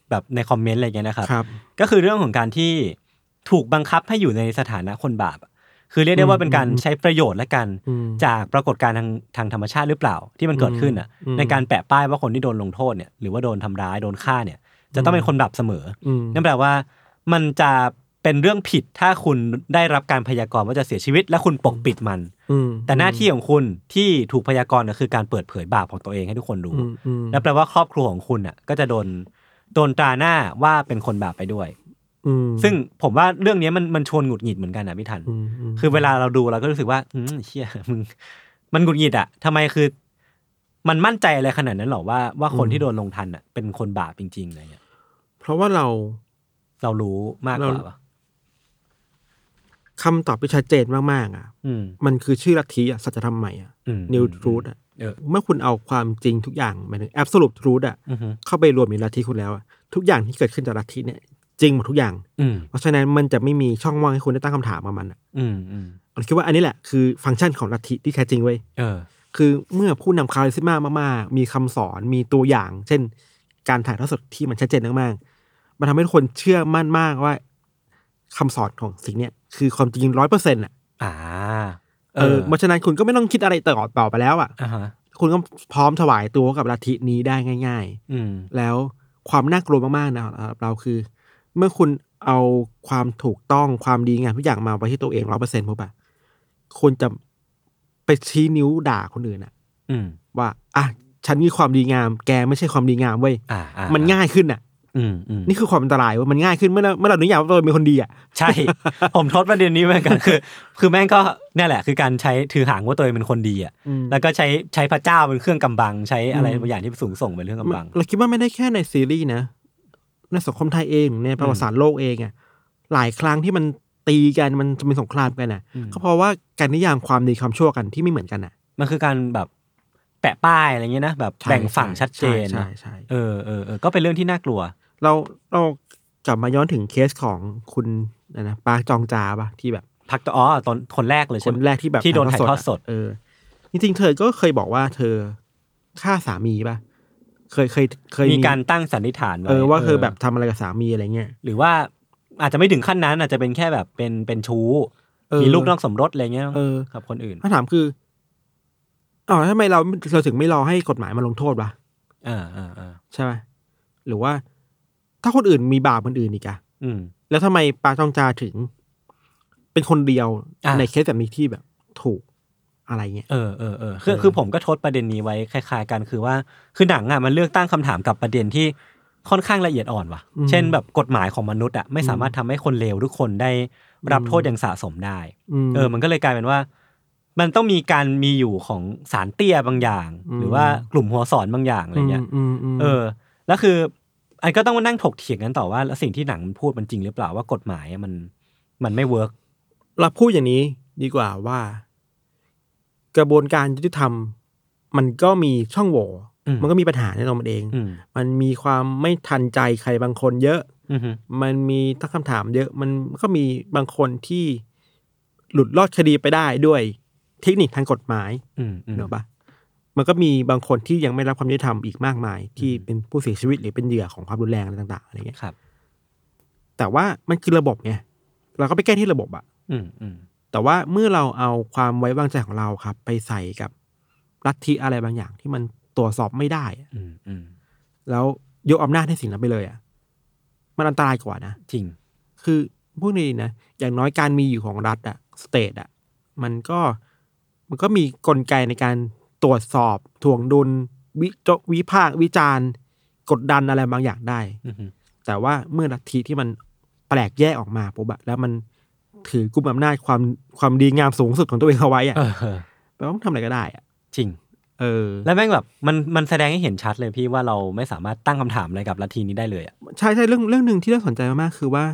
แบบในคอมเมนต์อะไรเงี้ยนะครับครับก็คือเรื่องของการที่ถูกบังคับให้อยู่ในสถานะคนบาปอะ คือเรียกได้ว่าเป็นการใช้ประโยชน์และกันอืมจากปรากฏการณ์ทางทางธรรมชาติหรือเปล่าที่มันเกิดขึ้นอะอืมในการแปะป้ายว่าคนที่โดนลงโทษเนี่ยหรือว่าโดนทำร้ายโดนฆ่าเนี่ย จะต้องเป็นคนบาปเสมอออืมนั่นแปลว่า มันจะเป็นเรื่องผิดถ้าคุณได้รับการพยากรณ์ว่าจะเสียชีวิต และคุณปกปิดมันอืมแต่หน้าที่ของคุณที่ถูกพยากรณ์ก็คือการเปิดเผยบาปของตัวเองให้ทุกคนรู้อืมอืมและแปลว่าครอบครัวของคุณอะก็จะโดนโดนตราหน้าว่าเป็นคนบาปไปด้วยอืม ซึ่งผมว่าเรื่องนี้มันมันชวนหงุดหงิดเหมือนกันนะพี่ทันอืมมคือเวลาเราดูเราก็รู้สึกว่าอืมเชี่ยมึงมันหงุดหงิดอะทำไมคือ มันมั่นใจอะไรขนาดนั้นหรอว่าว่าคนที่โดนลงทันอะเป็นคนบาปจริงๆอะไรเงี้ยเพราะว่าเราเรารู้มากกว่าเราปะคำตอบที่ชัดเจนมากๆอะอืมมันคือชื่อลัทธิอะสัจธรรมใหม่อะอืม New Truth อะเออเมื่อคุณเอาความจริงทุกอย่างหมายถึง absolute truth อะอือฮึเข้าไปรวมในลัทธิคุณแล้วอะทุกอย่างที่เกิดขึ้นจากลัทธิเนี่ย จริงหมดทุกอย่างอืมเพราะฉะนั้นมันจะไม่มีช่องว่างให้คุณได้ตั้งคำถามกับมันอะอืมอืมผมคิดว่าอันนี้แหละคือฟังก์ชันของลัทธิที่แท้จริงเว้ยเออคือเมื่อผู้นำคาริสมามากๆ มีคำสอนมีตัวอย่าง เช่น การถ่ายทอดสดที่มันชัดเจนมากๆ มันทำให้ทุกคนเชื่อมั่นมากว่าคำสอนของสิ่งเนี้ยคือความจริงร้อยเปอร์เซ็นต์อะอ่าเออเพราะฉะนั้นคุณก็ไม่ต้องคิดอะไรต่อต่อไปแล้วอะอ่าฮะคุณก็พร้อมถวายตัวกับลัทธินี้ได้ง่ายอืมๆแล้วความน่ากลัวมากๆนะสำหรับเราคือ เมื่อคุณเอาความถูกต้องความดีงามทุกอย่างมาไว้ที่ตัวเองร้อยเปอร์เซ็นต์ปุ๊บอะคุณจะไปชี้นิ้วด่าคนอื่นอะอืม ว่าอะฉันมีความดีงาม แกไม่ใช่ความดีงามเว้ยอ่าอ่ามันง่ายขึ้นอะอืมอืมนี่คือความอันตรายเว่ามันง่ายขึ้นเมื่อเราเมื่อเรานิยามว่าเราเป็นคนดีอะใช่ ผมทดประเด็นนี้เหมือนกันคือ คือแม่งก็เนี่ยแหละ คือการใช้ถือหางว่าตัวเองเป็นคนดีอะอืมแล้วก็ใช้ใช้พระเจ้าเป็นเครื่องกำบัง ใช้อะไรอืมบางอย่างที่สูงส่งเป็นเครื่องกำบัง เราคิดว่าไม่ได้แค่ในซีรีส์นะ ในสังคมไทยเองในประวัติศาสตร์โลกเองอะหลายครั้งที่มันตีกันมันจะเป็นสงครามกันอะอืมก็เพราะว่าการนิยามความดีความชั่วกันที่ไม่เหมือนกันอะ มันคือการแบบแปะป้ายอะไรเงี้ยนะแบบใช่แบ่งฝั่งชัดเจนใช่นะใช่ใช่เออเออเออก็เป็นเรื่องที่น่ากลัว เราเรากลับมาย้อนถึงเคสของคุณอะไรนะปาร์คจองจาปะที่แบบพักตัวอ๋อตอนคนแรกเลยคใช่นไหมแรกที่แบบที่โดนถ่ายทอดสดะเออจริงๆเธอก็เคยบอกว่าเธอฆ่าสามีปะ เคยเคยเคยมีการตั้งสันนิษฐานไว้เออว่าเธอแบบทำอะไรกับสามีอะไรเงี้ยหรือว่าอาจจะไม่ถึงขั้นนั้นอาจจะเป็นแค่แบบเป็นเป็นชู้เออมีลูกนอกสมรสอะไรเงี้ยเออกับคนอื่นคำถามคืออ๋อทำไมเราเราถึงไม่รอให้กฎหมายมาลงโทษวะอ่าอ่าอ่าใช่ไหมหรือว่า ถ้าคนอื่นมีบาปคนอื่นอีกอะอืม แล้วทำไมปาจองจาถึง เป็นคนเดียวอะในเคสแบบนี้ที่แบบ ถูก อะไรเงี้ยเออเออเออคือเออคือผมก็ทดประเด็นนี้ไว้คล้ายๆกันคือว่า คือหนังอะมันเลือกตั้งคำถามกับประเด็นที่ค่อนข้างละเอียดอ่อนว่ะ เช่นแบบกฎหมายของมนุษย์อะไม่สามารถทำให้คนเลวทุกคนได้รับโทษอย่างสะสมได้มเออ มันก็เลยกลายเป็นว่า มันต้องมีการมีอยู่ของศาลเตี้ยบางอย่างอืมหรือว่ากลุ่มหัวศรบางอย่างอะไรเงี้ยมมมเออ แล้วคืออันก็ต้องมานั่งถกเถียงกันต่อว่าแล้วสิ่งที่หนังมันพูดมันจริงหรือเปล่าว่ากฎหมายอะมันมันไม่ work เราพูดอย่างนี้ดีกว่าว่า กระบวนการยุติธรรม มันก็มีช่องโหว่มันก็มีปัญหาในตัวมันเองอืมมันมีความไม่ทันใจใครบางคนเยอะอืมฮึมันมีตั้งคำถามเยอะ มันก็มีบางคนที่หลุดรอดคดีไปได้ด้วย เทคนิคทางกฎหมายอืมอืมเนกอะปะมันก็มีบางคนที่ยังไม่รับความยุติธรรมอีกมากมาย ที่เป็นผู้เสียชีวิตหรือเป็นเหยื่อของความรุนแรงอะไรต่าง ๆ อะไรเงี้ยครับ แต่ว่ามันคือระบบไงเราก็ไปแก้ที่ระบบอะอืมอืม แต่ว่าเมื่อเราเอาความไว้วางใจของเราครับ ไปใส่กับลัทธิอะไรบางอย่างที่มันตรวจสอบไม่ได้อะอืมอืมแล้วยกอำนาจให้สิ่งนั้นไปเลยอะมันอันตรายกว่านะจริง คือพูดดีๆนะอย่างน้อยการมีอยู่ของรัฐอะสเตทอะมันก็มันก็มีกลไกในการตรวจสอบถ่วงดุลวิจวิพากษ์วิจารณ์กดดันอะไรบางอย่างได้อืมฮึแต่ว่าเมื่อลัทธิที่มันแปลกแยกออกมาปุ๊บอะแล้วมัน ถือกุมอำนาจความความดีงามสูงสุดของตัวเองเอาไว้อะเออแปลว่าต้องทำอะไรก็ได้อะจริง เออ แล้วแม่งแบบมันมันแสดงให้เห็นชัดเลยพี่ว่าเราไม่สามารถตั้งคำถามอะไรกับลัทธินี้ได้เลยอะใช่ใช่เรื่องเรื่องหนึ่งที่น่าสนใจมากๆคือว่า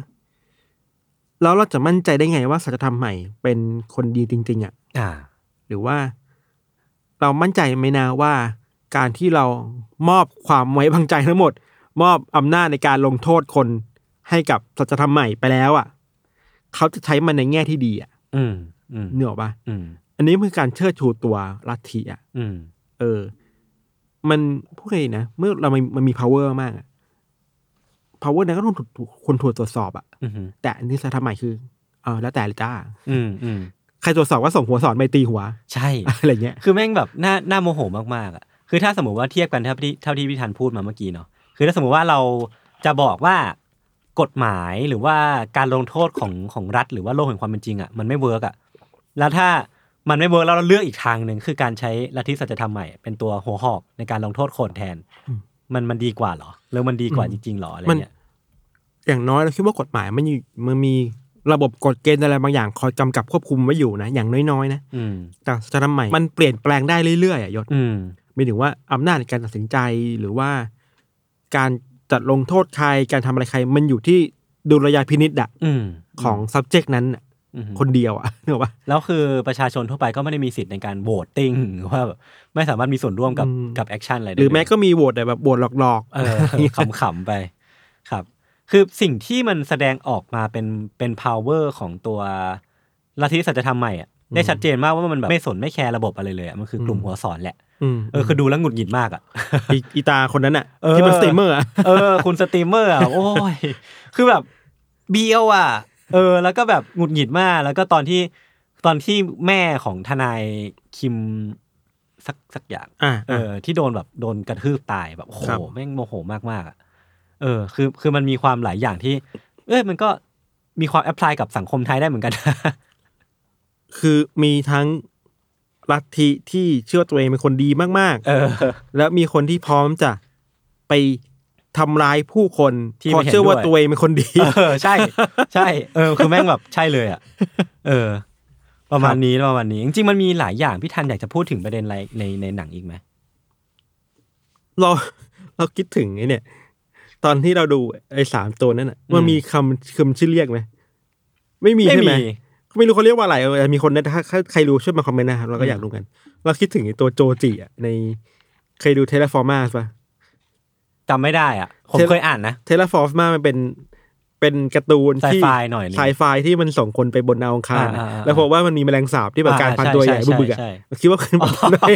แล้วเราจะมั่นใจได้ไงว่าสัจธรรมใหม่เป็นคนดีจริง ๆ อะ อ่า หรือว่า เรามั่นใจไหมนะว่าการที่เรามอบความไว้วางใจทั้งหมด มอบอำนาจในการลงโทษคนให้กับสัจธรรมใหม่ไปแล้วอะ เขาจะใช้มันในแง่ที่ดีอะอืมอืมเหนืออกปะอืมอันนี้คือการเชิดชูตัวลัทธิอะอืมเออ มันพูดไงดีนะเมื่อเรามันมันมี power มากอะ power นั้นก็ต้องถูกถูกคนถูกตรวจสอบอะอืมฮึแต่อันที่จะทำใหม่คือเออแล้วแต่เลยจ้าอืมอืมใครตรวจสอบว่าส่งหัวสอนไม่ตีหัว ใช่อะไรเงี้ยคือแม่งแบบน่าน่าโมโหมากๆอะคือถ้าสมมติว่าเทียบกันเท่าที่เท่าที่พี่ธันพูดมาเมื่อกี้เนาะคือถ้าสมมติว่าเราจะบอกว่า กฎหมายหรือว่าการลงโทษของของรัฐ หรือว่าโลกแห่งความเป็นจริงอะมันไม่ work อะแล้วถ้ามันไม่ work แล้วเราเลือกอีกทางหนึ่งคือการใช้ลัทธิสัจธรรมใหม่ เป็นตัวหัวหอกในการลงโทษคนแทน มันมันดีกว่าเหรอหรือมันดีกว่าจริงๆเหรออะไรมันเงี้ยอย่างน้อยเราคิดว่ากฎหมายมันอยู่มันมีระบบกฎเกณฑ์อะไรบางอย่างคอยกำกับควบคุมไว้อยู่นะ อย่างน้อยๆนะอืมแต่สัจธรรมใหม่มันเปลี่ยนแปลงได้เรื่อยๆอะยศอืมหมายถึงว่าอำนาจในการตัดสินใจหรือว่าการ จัดลงโทษใครการทำอะไรใคร มันอยู่ที่ดุลยพินิจอะอืมของ subject นั้นน่ะอืมคนเดียวอะนึกออกปะแล้วคือประชาชนทั่วไปก็ไม่ได้มีสิทธิ์ในการ voting ว่าแบบไม่สามารถมีส่วนร่วมกับอืมกับ action อะไรได้หรือแม้เลยก็มีโหวตแต่แบบโหวตหลอกๆเออขำๆไปครับ คือสิ่งที่มันแสดงออกมาเป็นเป็น power ของตัวลัทธิสัจธรรมใหม่อะได้ชัดเจนมากว่ามันแบบไม่สนไม่แคร์ระบบอะไรเลยอะมันคือกลุ่มหัวศรแหละอืม เออคือดูแล้วหงุดหงิดมากอะอีอีตาคนนั้นอะเออที่เป็นสตรีมเมอร์อะเออคุณสตรีมเมอร์อะโอ้ยคือแบบเบียวอะ เออ แล้วก็แบบหงุดหงิดมาก แล้วก็ตอนที่ตอนที่แม่ของทนายคิมสักสักอย่างอ่าเออ ที่โดนแบบโดนกระทืบตายแบบโอ้โหครับแม่งโมโหมากมากๆอะเออ คือคือมันมีความหลายอย่างที่ เอ้ยมันก็มีความ app ly กับสังคมไทยได้เหมือนกัน คือมีทั้ง ลัทธิที่เชื่อว่าตัวเองเป็นคนดีมากเออๆแล้วมีคนที่พร้อมจะไปทำร้ายผู้คนที่เพราะไม่เห็นเชื่อว่าด้วยตัวเองเป็นคนดี เออใช่ ใช่ เออ คือแม่งแบบใช่เลยอะ เออ ประมาณนี้ประมาณนี้ จริงๆมันมีหลายอย่างพี่ทันอยากจะพูดถึงประเด็นอะไรในในหนังอีกไหมเราเราคิดถึงไอ้เนี่ย ตอนที่เราดูไอ้สามตัวนั่นอะมันมีคำคำชื่อเรียกไหมไม่มีใช่ไหม ไม่รู้เขาเรียกว่าอะไรเออมีคนนะถ้าถ้าใครรู้ช่วยมาคอมเมนต์นะครับเราก็อยากรู้กัน เราคิดถึงไอ้ตัวโจจิอะในเคยดู Terra Formars ป่ะจำไม่ได้อะ ผมเทเคยอ่านนะ Terra Formars มันเป็นเป็นการ์ตูนที่ไซไฟหน่อยนึงไซไฟที่มันส่งคนไปบนดาวอังคารอะอ่าอ่าอ่าแล้วพบว่ามันมีแมลงสาบที่แบบอ่ากลายพันธุ์ใช่ตัวใหญ่ใช่บึกๆอะใช่เราคิดว่าคือแบบนั้นเลย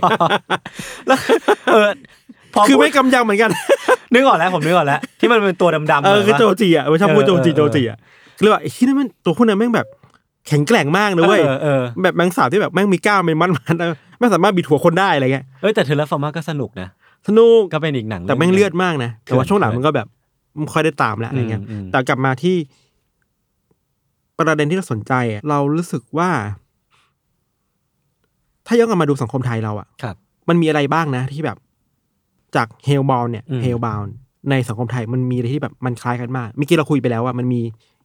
แล้วเออพอคือพูดไม่กำยังเหมือนกัน นึกออกแล้วผมนึกออกแล้ว ที่มันเป็นตัวดำๆเออคือหน่ยโจวะจิอะมันชอบพูดเอโจอจิเออโจจิอะคือเลยว่าไอ้ที่นั่นมันตัวพวกนั้นแม่งแบบ แข็งแกร่งมากนะเว้ยเออเออแบบแมงสาบที่แบบแม่งมีกล้ามเป็นมันๆไม่สามารถบิดหัวคนได้อะไรเงี้ยเอ้ยแต่ Terra Formars ก็สนุกนะสนุกก็เป็นอีกหนังแต่แม่งเลือดมากนะแต่ว่าเถื่อนช่วงหลังมันก็แบบไม่ค่อยได้ตามแล้วอะไรเงี้ยอืมอืมแต่กลับมาที่ ประเด็นที่เราสนใจอะเรารู้สึกว่า ถ้าย้อนกลับมาดูสังคมไทยเราอะครับ มันมีอะไรบ้างนะที่แบบ จาก Hellbound เนี่ยอืม Hellboundในสังคมไทยมันมีอะไรที่แบบมันคล้ายกันมากเมื่อกี้เราคุยไปแล้วว่ามันมี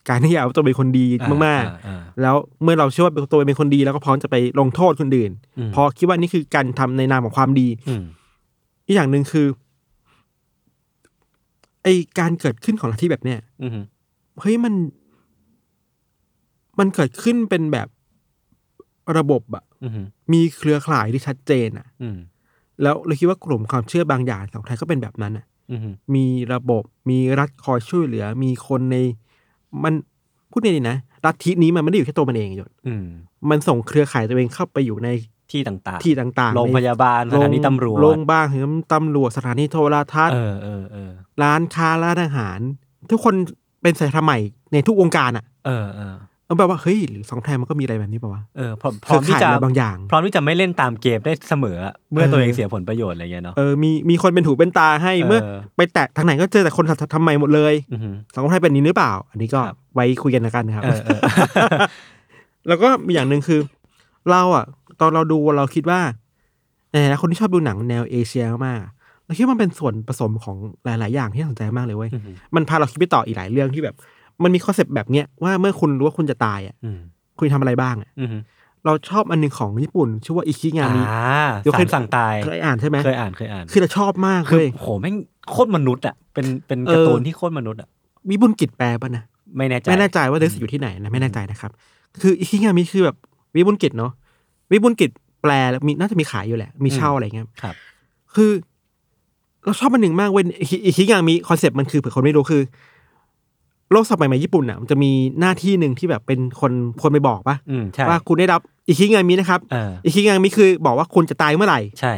การที่เอาตัวเป็นคนดีมากอ่อ่าๆแล้วเมื่อเราเชื่อว่าตัวเป็นคนดีแล้วก็พร้อมจะไปลงโทษคนอื่นอืมเพราะคิดว่านี่คือการทำในนามของความดีอืมอีกอย่างหนึ่งคือ ไอการเกิดขึ้นของลัทธิแบบเนี้ยอืมเฮ้ยมัน มันเกิดขึ้นเป็นแบบระบบอะอืมมีเครือข่ายที่ชัดเจนอะอืมแล้วเราคิดว่ากลุ่มความเชื่อบางอย่างของไทยก็เป็นแบบนั้นอะอืมมีระบบมีรัฐคอยช่วยเหลือ มีคนใน มันพูดในนี้นะลัทธินี้มันไม่ได้อยู่แค่ตัวมันเองหยดอืม มันส่งเครือข่ายตัวเองเข้าไปอยู่ในที่ต่างๆที่ต่างๆโรงพยาบาลสถานีตำรวจโรงพยาบาลถึงตำรวจสถานีโทรทัศน์เออเออเออร้านค้าร้านอาหาร ทุกคนเป็นสายทำใหม่ในทุกวงการอะ เออเออ มันแบบว่าเฮ้ยหรือสองไทยมันก็มีอะไรแบบนี้ป่าวะเออพร้อมพเคร้อรือมที่ข่ายจะอะไรบางอย่าง พร้อมที่จะไม่เล่นตามเกมได้เสมออะเมื่อเออตัวเองเสียผลประโยชน์อะไรเงี้ยเนาะเออมีมีคนเป็นถูเป็นตาให้เออเมื่อ ไปแตะทางไหนก็เจอแต่คนทำใหม่หมดเลยอือหือสังคมไทยเป็นอย่างนี้หรือเปล่า อันนี้ก็ครับไว้คุยกันนะกันนะครับเออเออแล้วก็มีอย่างหนึ่งคือ เราอะ ตอนเราดูเราคิดว่าในฐานะคนที่ชอบดูหนังแนวเอเชียมากๆเราคิดว่ามันเป็นส่วนผสมของหลาย ๆ อย่างที่น่าสนใจมากเลยเว้ยอือหือมันพาเราคิดไปต่ออีกหลายเรื่องที่แบบ มันมีคอนเซปต์แบบเนี้ยว่าเมื่อคุณรู้ว่าคุณจะตายอะอืมคุณทำอะไรบ้างอะอือหือเราชอบอันหนึงของญี่ปุ่น ชื่อว่าอิคิงามิอ่ายกสาให้รสั่งตายเคยอ่านใช่ไหมเคยอ่านเคยอ่าน คือเราชอบมากคือเลยโหแม่งโคตรมนุษย์อะเป็นเป็นเออการ์ตูนที่โคตรมนุษย์อะวิบุญกิจแปลป่ะนะไม่แน่ใจไม่แน่ใจว่าเดสอยู่ที่ไหนนะไม่แน่ใจนะครับ คืออิคิงามิคือแบบวิบุญกิจเนาะวิบุญกิจแปลแล้วมีน่าจะมีขายอยู่แหละ มีเช่าอะไรเงี้ยครับ คือ เราชอบมันหนึ่งมากเว้ยอิคิอิคิงามิคอนเซปต์มันคือเผื่อคนไม่รู้คือ โลกสมัยใหม่ญี่ปุ่นอะมันจะมีหน้าที่หนึ่งที่แบบเป็นคนคนไปบอกปะอืมใช่ ว่าคุณได้รับอิคิงามินะครับเอออิคิงามิคือบอกว่าคุณจะตายเมื่อไหร่ ใช่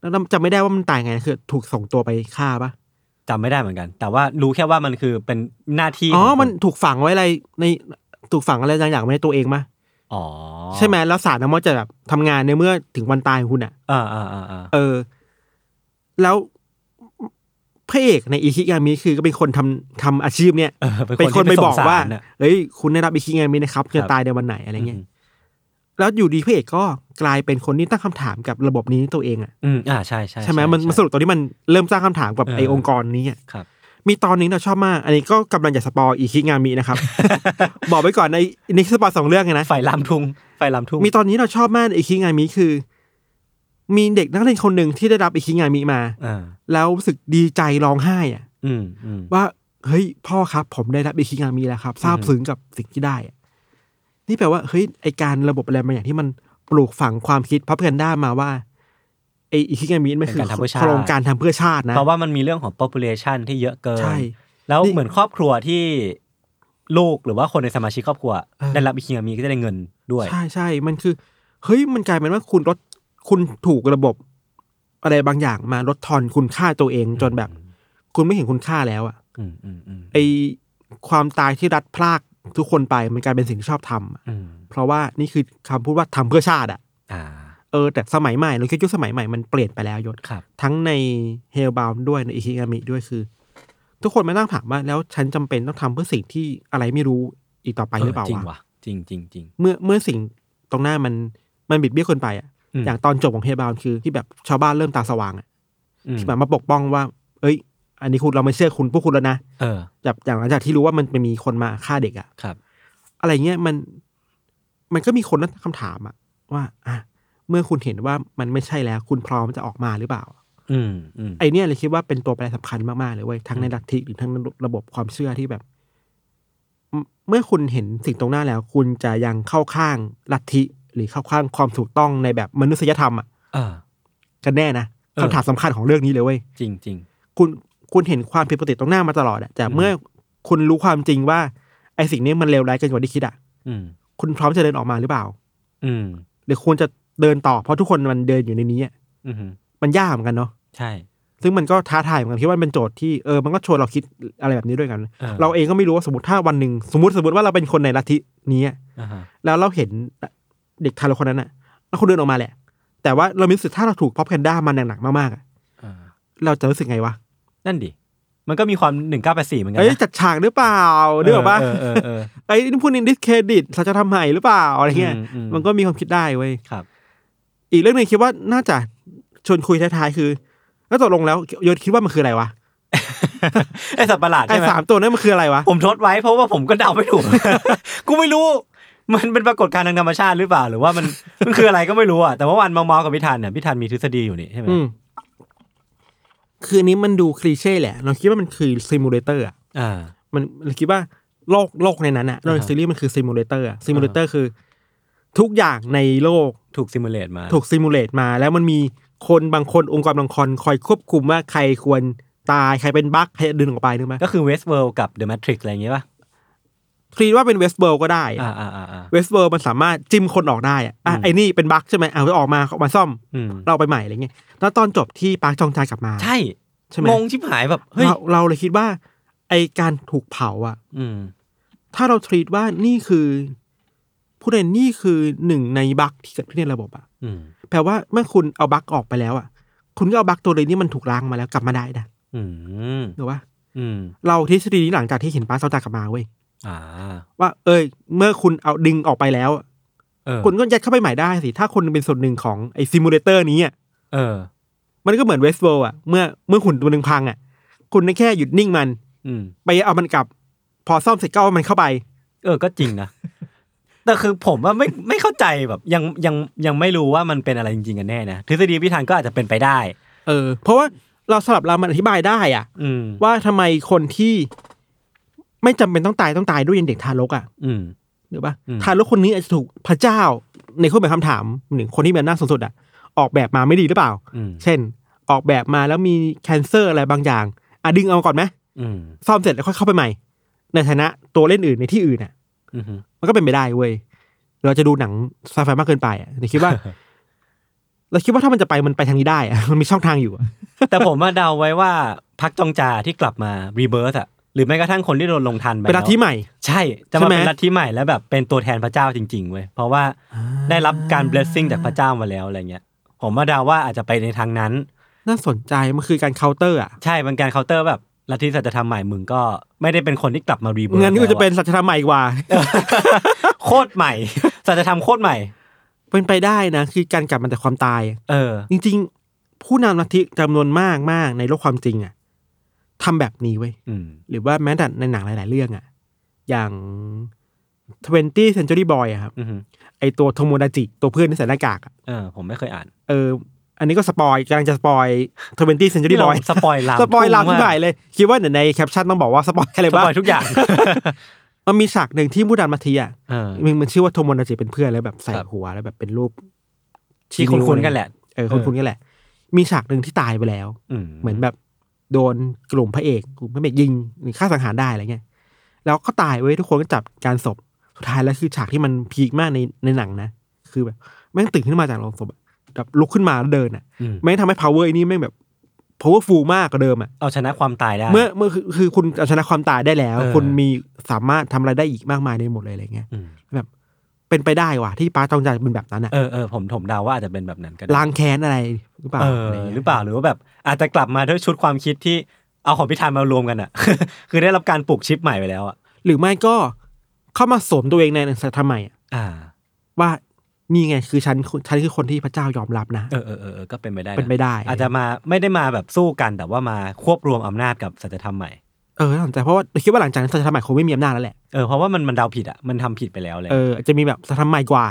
แล้วจำไม่ได้ว่ามันตายไงคือ ถูกส่งตัวไปฆ่าปะจำไม่ได้เหมือนกัน แต่ว่ารู้แค่ว่ามันคือเป็นหน้าที่อ๋อของคมันถูกฝังไว้อะไรในถูกฝังอะไรบางอย่างไว้ในตัวเองปะอ๋อใช่ไหมแล้วศาสตร์น้ำมันจะแบบทำงานในเมื่อถึงวันตายของคุณอะ อ่าอ่าอ่าอ่าเออ แล้ว พระเอกในอิคิงามิคือก็เป็นคนทำทำอาชีพเนี่ยเออเป็นคนไปที่บอกส่งสรว่าน่ะเฮ้ยคุณได้รับอิคิงามินะครับครับจะตายในวันไหนอะไรเงี้ยมแล้วอยู่ดีพระเอกก็กลายเป็นคนที่ตั้งคำถามกับระบบนี้ตัวเองอะอืมอ่าใช่ใช่ใช่ไหมมันมันสรุปตอนที่มันเริ่มสร้างคำถามกับเออไอองค์กรนี้อะครับ มีตอนหนึงเราชอบมาก อันนี้ก็กำลังจะ spoil อิคิงามินะครับ บอกไว้ก่อนในใน spoil สองเรื่องไงนะไฟลามทุ่งไฟลามทุ่งมีตอนนี้เราชอบมากอิคิงามิคือ มีเด็กนักเรียนคนหนึ่งที่ได้รับอิคิงามิมาอ่าแล้วรู้สึกดีใจร้องไห้อะอืมอืมว่าเฮ้ยพ่อครับ ผมได้รับอิคิงามิแล้วครับซาบซึ้งกับสิ่งที่ได้อะนี่แปลว่าเฮ้ยไอการระบบอะไรบางอย่างที่มันปลูกฝังความคิดพับกันด้ามาว่าไออิคิงามิมันคือโครงการทำเพื่อชาตินะเพราะว่ามันมีเรื่องของ population ที่เยอะเกินใช่แล้วนี่เหมือนครอบครัวที่ลูกหรือว่าคนในสมาชิกครอบครัวเออได้รับอิคิงามิก็จะได้เงินด้วย ใช่ใช่มันคือเฮ้ยมันกลายเป็นว่าคุณลด คุณถูกระบบ อะไรบางอย่างมาลดทอนคุณค่าตัวเองจนแบบ คุณไม่เห็นคุณค่าแล้วอะอืมอืมอืมไอความตายที่รัดพลากทุกคนไปมันกลายเป็นสิ่งที่ชอบทำอะอืมเพราะว่านี่คือคำพูดว่าทำเพื่อชาติอะอ่าเออ แต่สมัยใหม่เราคิดยุคสมัยใหม่มันเปลี่ยนไปแล้วยศครับทั้งในเฮลบาวด้วยในอิคิงามิด้วยคือ ทุกคนมานั่งถามว่าแล้วฉันจำเป็นต้องทำเพื่อสิ่งที่อะไรไม่รู้อีกต่อไปหรือเปล่าจริงวะว่ะจริงจริงจริงเมื่อเมื่อสิ่งตรงหน้ามันมันบิดเบี้ยวเกินไปอะอืม อย่างตอนจบของเฮบาลคือที่แบบชาวบ้านเริ่มตาสว่างอะอืมที่แบบมาปกป้องว่า เอ้ย อันนี้คุณเราไม่เชื่อคุณพวกคุณแล้วนะเออแบบอย่างหลังจากที่รู้ว่ามันมีคนมาฆ่าเด็กอะครับ อะไรเงี้ยมัน มันก็มีคนตั้งคำถามอะว่า อะเมื่อคุณเห็นว่ามันไม่ใช่แล้วคุณพร้อมจะออกมาหรือเปล่า อืมอืมไอเนี่ยเลยคิดว่าเป็นตัวแปรสำคัญมาก ๆ เลยเว้ยทั้งในลัทธิหรือทั้งในระบบความเชื่อที่แบบเมื่อเมื่อคุณเห็นสิ่งตรงหน้าแล้ว คุณจะยังเข้าข้างลัทธิ หรือเข้าข้างความถูกต้องในแบบมนุษยธรรมอะเออกันแน่นะเออคำถามสำคัญของเรื่องนี้เลยเว้ยจริงจริงคุณคุณเห็นความผิดปกติตรงหน้ามาตลอดอะแต่เมื่อคุณรู้ความจริงว่า ไอสิ่งนี้มันเลวร้ายเกินกว่าที่คิดอะอืมคุณพร้อมจะเดินออกมาหรือเปล่า อืมหรือควรจะเดินต่อ เพราะทุกคนมันเดินอยู่ในนี้อะอืมมันยากเหมือนกันเนาะใช่ ซึ่งมันก็ท้าทายเหมือนกันคิดว่ามันเป็นโจทย์ที่เออมันก็ชวนเราคิดอะไรแบบนี้ด้วยกันเออเราเองก็ไม่รู้ว่าสมมติถ้าวันหนึ่งสมมติสมมติว่าเราเป็นคนในลัทธินี้อะอ่าฮะแล้วเราเห็น เด็กทารกคนนั้นอะแล้วเขาเดินออกมาแหละ แต่ว่าเรามีรู้สึกถ้าเราถูก propaganda มันหนักๆมากๆอะอ่าเราจะรู้สึกไงวะนั่นดิ มันก็มีความหนึ่งเก้าแปดสี่เหมือนกันเอ้ยนะ จัดฉากหรือเปล่าเรื่องปะเออเออเออ ไอ้นี่พูดนิน discredit สัจธรรมใหม่หรือเปล่าอะไรเงี้ยอืมอืม มันก็มีความคิดได้เว้ย ครับ อีกเรื่องหนึ่งคิดว่าน่าจะชวนคุยท้ายๆคือ แล้วตกลงแล้วโยนคิดว่ามันคืออะไรวะไอสัตว์ประหลาดไอ้ใช่ไหมสามตัวนั้นมันคืออะไรวะผมทดไว้เพราะว่าผมก็เดาไม่ถูก กูไม่รู้ มันเป็นปรากฏการณ์ทางธรรมชาติหรือเปล่า หรือว่ามันมันคืออะไรก็ไม่รู้อะแต่ว่าวันเมาๆกับพิธันเนี่ยพิธันมีทฤษฎีอยู่นี่ใช่ไหมอืมคืออันนี้มันดู cliché แหละ เราคิดว่ามันคือ simulator อะอ่ามันเราคิดว่าโลกโลกในนั้นอะในอ่าฮะซีรีส์มันคือ simulator simulator คือ ทุกอย่างในโลกถูก simulate มา ถูก simulate มา แล้วมันมีคนบางคนองค์กรบางคนคอยควบคุมว่าใครควรตายใครเป็น bug ใครดึงออกไปนึกไหมก็คือ Westworld กับ The Matrix อะไรอย่างเงี้ยป่ะ คิดว่าเป็น Westworld ก็ได้อ่าอ่าอ่าอ่า Westworld มันสามารถจิ้มคนออกได้อะอะอืมไอ้นี่เป็น bug ใช่ไหมเอาออกมาเอามาซ่อมอืมเราเอาไปใหม่อะไรเงี้ยแล้วตอนจบที่ปาร์คจองจากลับมา ใช่ใช่ไหมงงชิบหายแบบเฮ้ยเราเราเลยคิดว่า ไอการถูกเผาอะ อืม ถ้าเรา treat ว่านี่คือผู้ใดนี่คือหนึ่งใน bug ที่เกิดขึ้นในระบบอะอืมแปลว่าเมื่อคุณเอา bug ออกไปแล้วอะ คุณก็เอา bug ตัวเลยนี่มันถูกล้างมาแล้วกลับมาได้นะอืมหรือว่าอืมเราทฤษฎีนี้หลังจากที่เห็นปาร์คจองจายกลับมาเว้ยอ่า ว่า เอ้ย เมื่อคุณเอาดึงออกไปแล้วเออคุณก็ยัดเข้าไปใหม่ได้สิ ถ้าคุณเป็นส่วนหนึ่งของไอ simulator นี้อะเออ มันก็เหมือน Westworld อะ เมื่อเมื่อหุ่นตัวหนึ่งพังอะ คุณแค่หยุดนิ่งมัน อืมไปเอามันกลับ พอซ่อมเสร็จก็เอามันเข้าไป เออ ก็จริงนะ แต่คือผมว่าไม่ไม่เข้าใจแบบ ยังยังยังไม่รู้ว่ามันเป็นอะไรจริงๆกันแน่นะ ทฤษฎีพิธันก็อาจจะเป็นไปได้ เออ เพราะว่าเราสลับเรามันอธิบายได้อะอืมว่าทำไมคนที่ ไม่จำเป็นต้องตายต้องตายด้วยยังเด็กทารกอะอืมหรือปะอืมทารกคนนี้อาจจะถูกพระเจ้าในข้อแบบคำถามหนึ่งคนที่มีอำนาจสูงสุดอะออกแบบมาไม่ดีหรือเปล่าอืมเช่น ออกแบบมาแล้วมี cancer อะไรบางอย่างอะดึงเอาก่อนไหมอืมซ่อมเสร็จแล้วค่อยเข้าไปใหม่ ในฐานะตัวเล่นอื่นในที่อื่นอะอืมมันก็เป็นไปได้เว้ยเราจะดูหนังไซไฟมากเกินไปอะแต่คิดว่า เราคิดว่าถ้ามันจะไปมันไปทางนี้ได้อะมันมีช่องทางอยู่อะแต่ผมมาเดาไว้ว่าพัคจองจาที่กลับมา rebirth อะ หรือแม้กระทั่งคนที่โดนลงทัณฑ์ไปเป็นลัทธิแล้วใหม่ ใช่จะใช่มาไหมเป็นลัทธิใหม่แล้วแบบเป็นตัวแทนพระเจ้าจริงๆเว้ยเพราะว่าได้รับการ blessing จากพระเจ้ามาแล้วอะไรเงี้ยผมมาเดาว่าอาจจะไปในทางนั้น น่าสนใจมันคือการเคาน์เตอร์อะใช่เป็นการเคาน์เตอร์แบบลัทธิสัจธรรมใหม่มึงก็ไม่ได้เป็นคนที่กลับมา rebirth งั้นก็จะเป็นสัจธรรมใหม่กว่าโคตรใหม่สัจธรรมโคตรใหม่ เป็นไปได้นะ คือการกลับมาจากความตาย เออ จริง ๆ ผู้นำลัทธิจำนวนมากมากในโลกความจริงอะ ทำแบบนี้เว้ยอืมหรือว่าแม้แต่ในหนังหลาย ๆ เรื่องอะอย่าง20 Century Boy อะครับอืมไอตัวโทโมดาจิ ตัวเพื่อนที่ใส่หน้ากากอะเออผมไม่เคยอ่าน เออ อันนี้ก็สปอยกำลังจะสปอย20 Century นี่เรา Boy สปอยลามสปอยลามพุ่ที่งมกผ่ายเลย คิดว่าเดี๋ยวในแคปชั่นต้องบอกว่าสปอยอะไรสบ้าปองยทุกอย่างมันมีฉากหนึ่งที่ผู้นำลัทธิอะเออมันมันชื่อว่าโทโมดาจิเป็นเพื่อนแล้วแบบใส่ครับหัวแล้วแบบเป็นรูปที่คุ้นๆกันแหละเออคุ้นๆกันแหละ มีฉากหนึ่งที่ตายไปแล้วอืมเหมือนแบบ โดนกลุ่มพระเอกกลุ่มพระเอกยิงหรือฆ่าสังหารได้อะไรเงี้ยแล้วก็ตายเว้ยทุกคนก็จับการศพสุดท้ายแล้วคือฉากที่มันพีคมากในในหนังนะ คือแบบแม่งตื่นขึ้นมาจากโรงศพอะแบบลุกขึ้นมาแล้วเดินอะอืมแม่งทำให้ power ไอ้นี่แม่งแบบ powerful มากกว่าเดิมอะเอาชนะความตายได้ เมื่อเมื่อคือคือคุณเอาชนะความตายได้แล้วเออคุณมีสามารถทำอะไรได้อีกมากมายในหมดเลยอะไรเงี้ยอืมแบบ เป็นไปได้ว่ะที่ป้าต้องใจเป็นแบบนั้นอะเออเออผมผมเดาว่าอาจจะเป็นแบบนั้นก็ได้ล้างแค้นอะไรหรือเปล่าเออะไงี้ยหรือเปล่าหรือว่าแบบ อาจจะกลับมาด้วยชุดความคิดที่เอาของพิธานมารวมกันอะ คือได้รับการปลูกชิปใหม่ไปแล้วอะหรือไม่ก็เข้ามาสวมตัวเองในสัตว์ใหม่อะอ่า ว่านี่ไงคือฉันฉันคือคนที่พระเจ้ายอมรับนะเออเออเออเออก็เป็นไปได้ะเป็นไปได้ อาจจะมาไม่ได้มาแบบสู้กันแต่ว่ามาควบรวมอำนาจกับสัจธรรมใหม่ เออน่าสนใจเพราะว่าคิดว่าหลังจากนั้นสัจธรรมใหม่คงไม่มีอำนาจแล้วแหละ เออเพราะว่ามันมันเดาผิดอะมันทำผิดไปแล้วเลย เออจะมีแบบสัจธรรมใหม่กว่า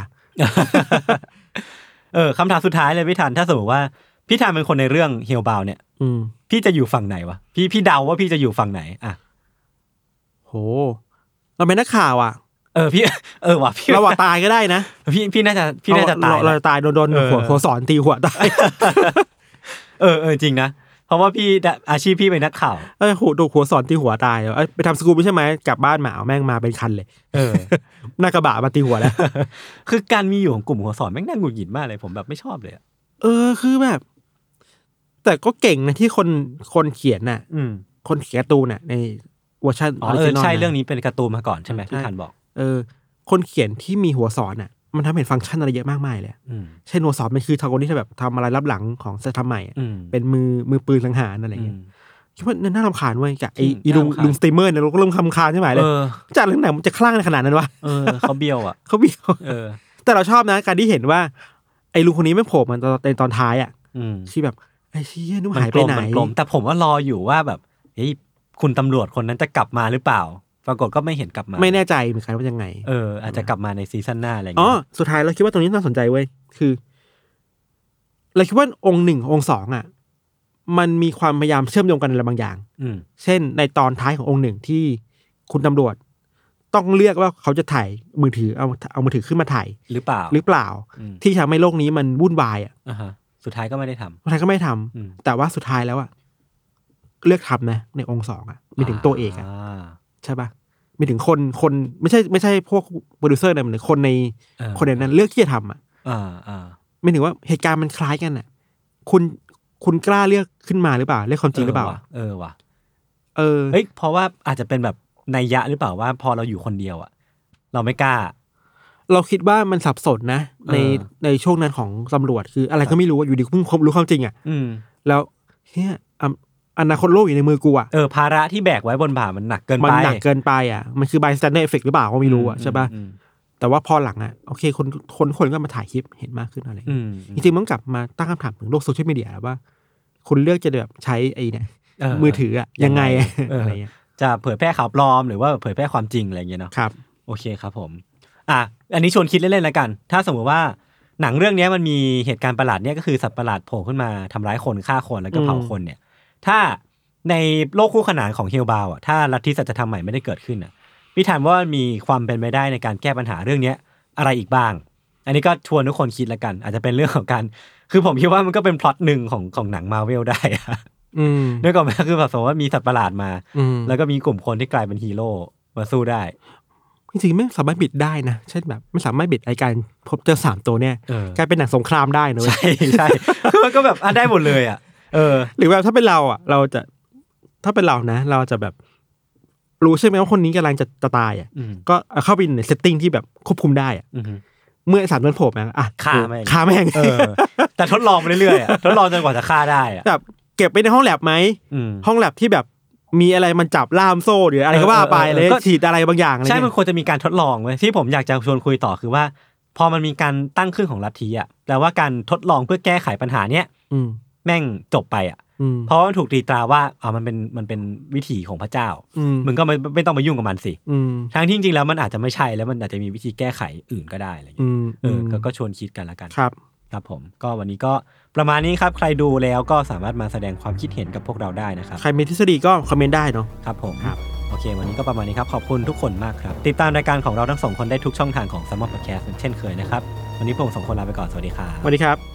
เออคำถามสุดท้ายเลยพี่ธันถ้าสมมติว่าพี่ธันเป็นคนในเรื่องเฮลบาวเนี่ย อืม พี่จะอยู่ฝั่งไหนวะพี่พี่เดาว่าพี่จะอยู่ฝั่งไหนอะโห เราเป็นนักข่าวอะ เออพี่ เออว่ะพี่เราว่าตายก็ได้นะพี่พี่น่าจะพี่น่าจะตายเรเรานะจะตายโดนโดนเออ หัวหัวสอนตีหัวตาย เออเออจริงนะ เพราะว่าพี่อาชีพพี่เป็นนักข่าวเออหัวดูหัวสอนตีหัวตายเอ้ยไปทำสกู๊ปใช่ไหมกลับบ้านมาเอาแม่งมาเป็นคันเลย เออหน้ากระบะมาตีหัวแล้ว คือการมีอยู่ของกลุ่มหัวสอนแม่งน่าหงุดหงิดมากเลยผมแบบไม่ชอบเลยอะเออคือแบบ แต่ก็เก่งนะที่คนคนเขียนน่ะ อืมคนเขียนการ์ตูนน่ะ ในเวอร์ชันอ๋อเออ original ใช่นะเรื่องนี้เป็นการ์ตูนมาก่อนใช่ไหมที่ทันบอก เออ คนเขียนที่มีหัวสอนน่ะ มันทำให้เห็นฟังก์ชันอะไรเยอะมากมายเลยอืมเช่นหัวสอนมันคือทางคนที่แบบทำอะไรรับหลังของสัตว์ทำใหม่อะอืมเป็นมือมือปืนสังหารอะไรอืเงี้ยมคิดว่าน่ารำคาญเว้ยกับไอ้จริงอีลุงน่ารำคาญลุงสตรีมเมอร์เนี่ยเราก็เริ่มคำคาญใช่ไหมเลเอยอจากเรื่องไหนมันจะคลั่งในขนาดนั้นวะเออเขาเบี้ยวอะเขาเบี้ยวเออ แต่เราชอบนะการที่เห็นว่า ไอ้ลุงคนนี้ไม่โผล่มันตอนในตอนท้ายอะอืมที่แบบไอ้เชี่ยนุ่มมันหายกไปลมไหนมันกลมแต่ผมว่ารออยู่ว่าแบบเฮ้ยคุณตำรวจคนนั้นจะกลับมาหรือเปล่า ปรากฏก็ไม่เห็นกลับมา ไม่แน่ใจเหมือนกันว่ายังไง เอออาจจะกลับมาในซีซั่นหน้าอะไรอย่างอ๋อเงี้ยสุดท้ายเราคิดว่าตรงนี้น่าสนใจเว้ยคือเราคิดว่าองค์หนึ่งองค์สองอะ มันมีความพยายามเชื่อมโยงกันอะไรบางอย่าง อืม เช่น ในตอนท้ายขององก์หนึ่งที่คุณตำรวจ ต้องเลือกว่าเขาจะถ่ายมือถือเอาเอามือถือขึ้นมาถ่ายหรือเปล่าหรือเปล่า อืมที่ทำให้โลกนี้มันวุ่นวายอะอ่าฮะสุดท้ายก็ไม่ได้ทำสุดท้ายก็ไม่ทำอืม แต่ว่าสุดท้ายแล้วอะเลือกทำนะในองก์สองอะมีถึงตัวเอกอะา ใช่ปะมีถึงคนคนไม่ใช่ไม่ใช่พวกโปรดิวเซอร์นะมันคนในเออคนในนั้นเลือกที่จะทำอะอ่าอ่าไม่ถึงว่าเหตุการณ์มันคล้ายกันอะ คุณคุณกล้าเลือกขึ้นมาหรือเปล่าเลือกความจริงหรือเปล่าว่ะเออว่ะเออเฮ้ยเพราะว่าอาจจะเป็นแบบนัยยะหรือเปล่าว่า พอเราอยู่คนเดียวอะ เราไม่กล้า เราคิดว่ามันสับสนนะ ในเออในช่วงนั้นของตำรวจคือ อะไรก็ไม่รู้อะอยู่ดีเพิ่งรู้ความจริงอะอืมแล้วเฮีย อะอนาคตโลกอยู่ในมือกูอะเออภาระที่แบกไว้บนบ่ามันหนักเกินมันไปหนักเกินไปอะมันคือ bystander effect หรือเปล่าก็ไม่รู้อะใช่ปะอืมแต่ว่าพอหลังอะโอเคคนคนคนก็มาถ่ายคลิปเห็นมากขึ้นอะไรอย่างอืเงี้ยมจริงๆมันกลับมาตั้งคำถามถึงโลกโซเชียลมีเดียแล้วว่า คุณเลือกจะแบบใช้ไอ้เนี่ยมือถืออะยังไงอะเออออะไรเงี้ยจะเผยแพร่ข่าวปลอมหรือว่าเผยแพร่ความจริงอะไรอย่างเงี้ยเนาะครับ โอเคครับผม อะอันนี้ชวนคิดเล่นๆแล้วกัน ถ้าสมมติว่าหนังเรื่องเนี้ยมันมีเหตุการณ์ประหลาดเนี่ยก็คือสัตว์ประหลาดโผล่ขึ้นมาทำร้ายคนฆ่าคนแล้วก็เผาอืมคนเนี่ย ถ้าในโลกคู่ขนานของเฮลบาวอะถ้าลัทธิสัจธรรมใหม่ไม่ได้เกิดขึ้นอะพี่ถามว่ามีความเป็นไปได้ในการแก้ปัญหาเรื่องเนี้ยอะไรอีกบ้าง อันนี้ก็ชวนทุกคนคิดแล้วกัน อาจจะเป็นเรื่องของการ คือผมคิดว่ามันก็เป็นพล็อตหนึ่งของของหนังมาเวลได้อะอืมนึกออกไหมคือแบบสมมติว่ามีสัตว์ประหลาดมาอืมแล้วก็มีกลุ่มคนที่กลายเป็นฮีโร่มาสู้ได้จริงๆไม่สามารถบิดได้นะ เช่นแบบไม่สามารถบิดไอการพบเจอสามตัวเนี่ยเออกลายเป็นหนังสงครามได้นะเว้ยใช่ใช่คือมันก็แบบอะได้หมดเลยอะ เออ หรือแบบถ้าเป็นเราอะ เราจะถ้าเป็นเรานะ เราจะแบบ รู้ใช่ไหมว่าคนนี้กำลังจะจะตายอะอืมก็เอาเข้าไปใน setting ที่แบบควบคุมได้อะอืมเมื่อไอ้สามตัวนั้นโผล่มาอะฆ่าแม่งฆ่าแม่งเออแต่ทดลองไปเรื่อยๆอะทดลองจนกว่าจะฆ่าได้อะแบบเก็บไปในห้องแล็บไหมอืมห้องแล็บที่แบบมีอะไรมันจับล่ามโซ่หรืออะไรก็ว่าไปเออเออเลยก็ฉีดอะไรบางอย่างอะไรใช่มันเงี้ยควรจะมีการทดลองเว้ยที่ผมอยากจะชวนคุยต่อคือว่า พอมันมีการตั้งขึ้นของลัทธิอะแปลว่าการทดลองเพื่อแก้ไขปัญหาเนี้ยอืม แม่งจบไปอะอืมเพราะว่ามันถูกตีตราว่าอ๋อมันเป็นมันเป็นวิถีของพระเจ้าอืมมึงก็ไม่ไม่ต้องมายุ่งกับมันสิอืมทั้งที่จริงๆแล้วมันอาจจะไม่ใช่แล้วมันอาจจะมีวิธีแก้ไขอื่นก็ได้อะไรอย่างอืเงี้ยมเออก็ก็ชวนคิดกันละกันครับครับผมก็วันนี้ก็ประมาณนี้ครับ ใครดูแล้วก็สามารถมาแสดงความคิดเห็นกับพวกเราได้นะครับ ใครมีทฤษฎีก็คอมเมนต์ได้เนาะครับผมครับโอเค วันนี้ก็ประมาณนี้ครับ ขอบคุณทุกคนมากครับ ติดตามรายการของเราทั้งสองคนได้ทุกช่องทางของ s ัมมอร์พอดแคสต์เช่นเคยนะครับ วันนี้ผมสองคนลาไปก่อน สวัสดีครับสวัสดีครับ